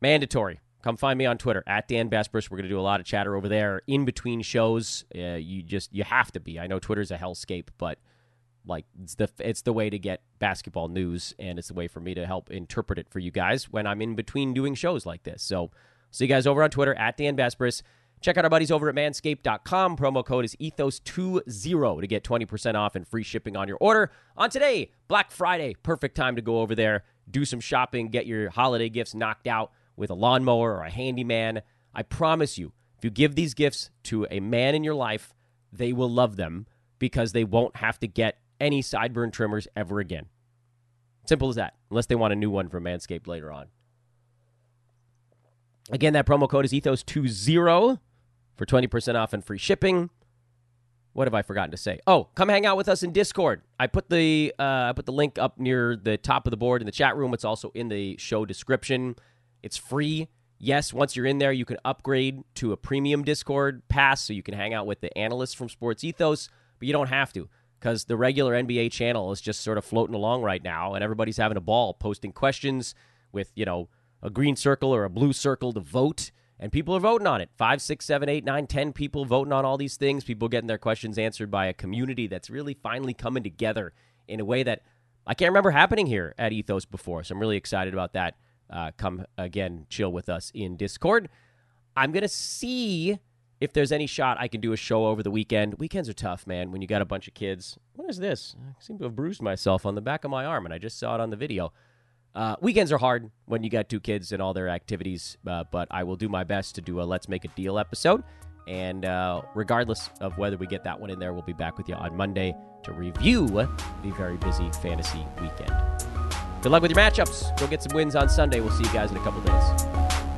mandatory. Come find me on Twitter at Dan Besbris. We're going to do a lot of chatter over there in between shows. Uh, you just you have to be. I know Twitter's a hellscape, but like it's the it's the way to get basketball news and it's the way for me to help interpret it for you guys when I'm in between doing shows like this. So see you guys over on Twitter at Dan Besbris. Check out our buddies over at manscaped.com. Promo code is ethos20 to get 20% off and free shipping on your order. On today, Black Friday, perfect time to go over there, do some shopping, get your holiday gifts knocked out with a lawnmower or a handyman. I promise you, if you give these gifts to a man in your life, they will love them because they won't have to get any sideburn trimmers ever again. Simple as that, unless they want a new one from Manscaped later on. Again, that promo code is ethos20 for 20% off and free shipping. What have I forgotten to say? Oh, come hang out with us in Discord. I put the uh, I put the link up near the top of the board in the chat room. It's also in the show description. It's free. Yes, once you're in there, you can upgrade to a premium Discord pass so you can hang out with the analysts from Sports Ethos, but you don't have to because the regular NBA channel is just sort of floating along right now, and everybody's having a ball posting questions with, you know, a green circle or a blue circle to vote, and people are voting on it. Five, six, seven, eight, nine, ten people voting on all these things. People getting their questions answered by a community that's really finally coming together in a way that I can't remember happening here at Ethos before. So I'm really excited about that. Uh, come again, chill with us in Discord. I'm gonna see if there's any shot I can do a show over the weekend. Weekends are tough, man, when you got a bunch of kids. What is this? I seem to have bruised myself on the back of my arm, and I just saw it on the video. Uh, weekends are hard when you got two kids and all their activities, uh, but I will do my best to do a Let's Make a Deal episode. And uh, regardless of whether we get that one in there, we'll be back with you on Monday to review the very busy fantasy weekend. Good luck with your matchups. Go get some wins on Sunday. We'll see you guys in a couple days.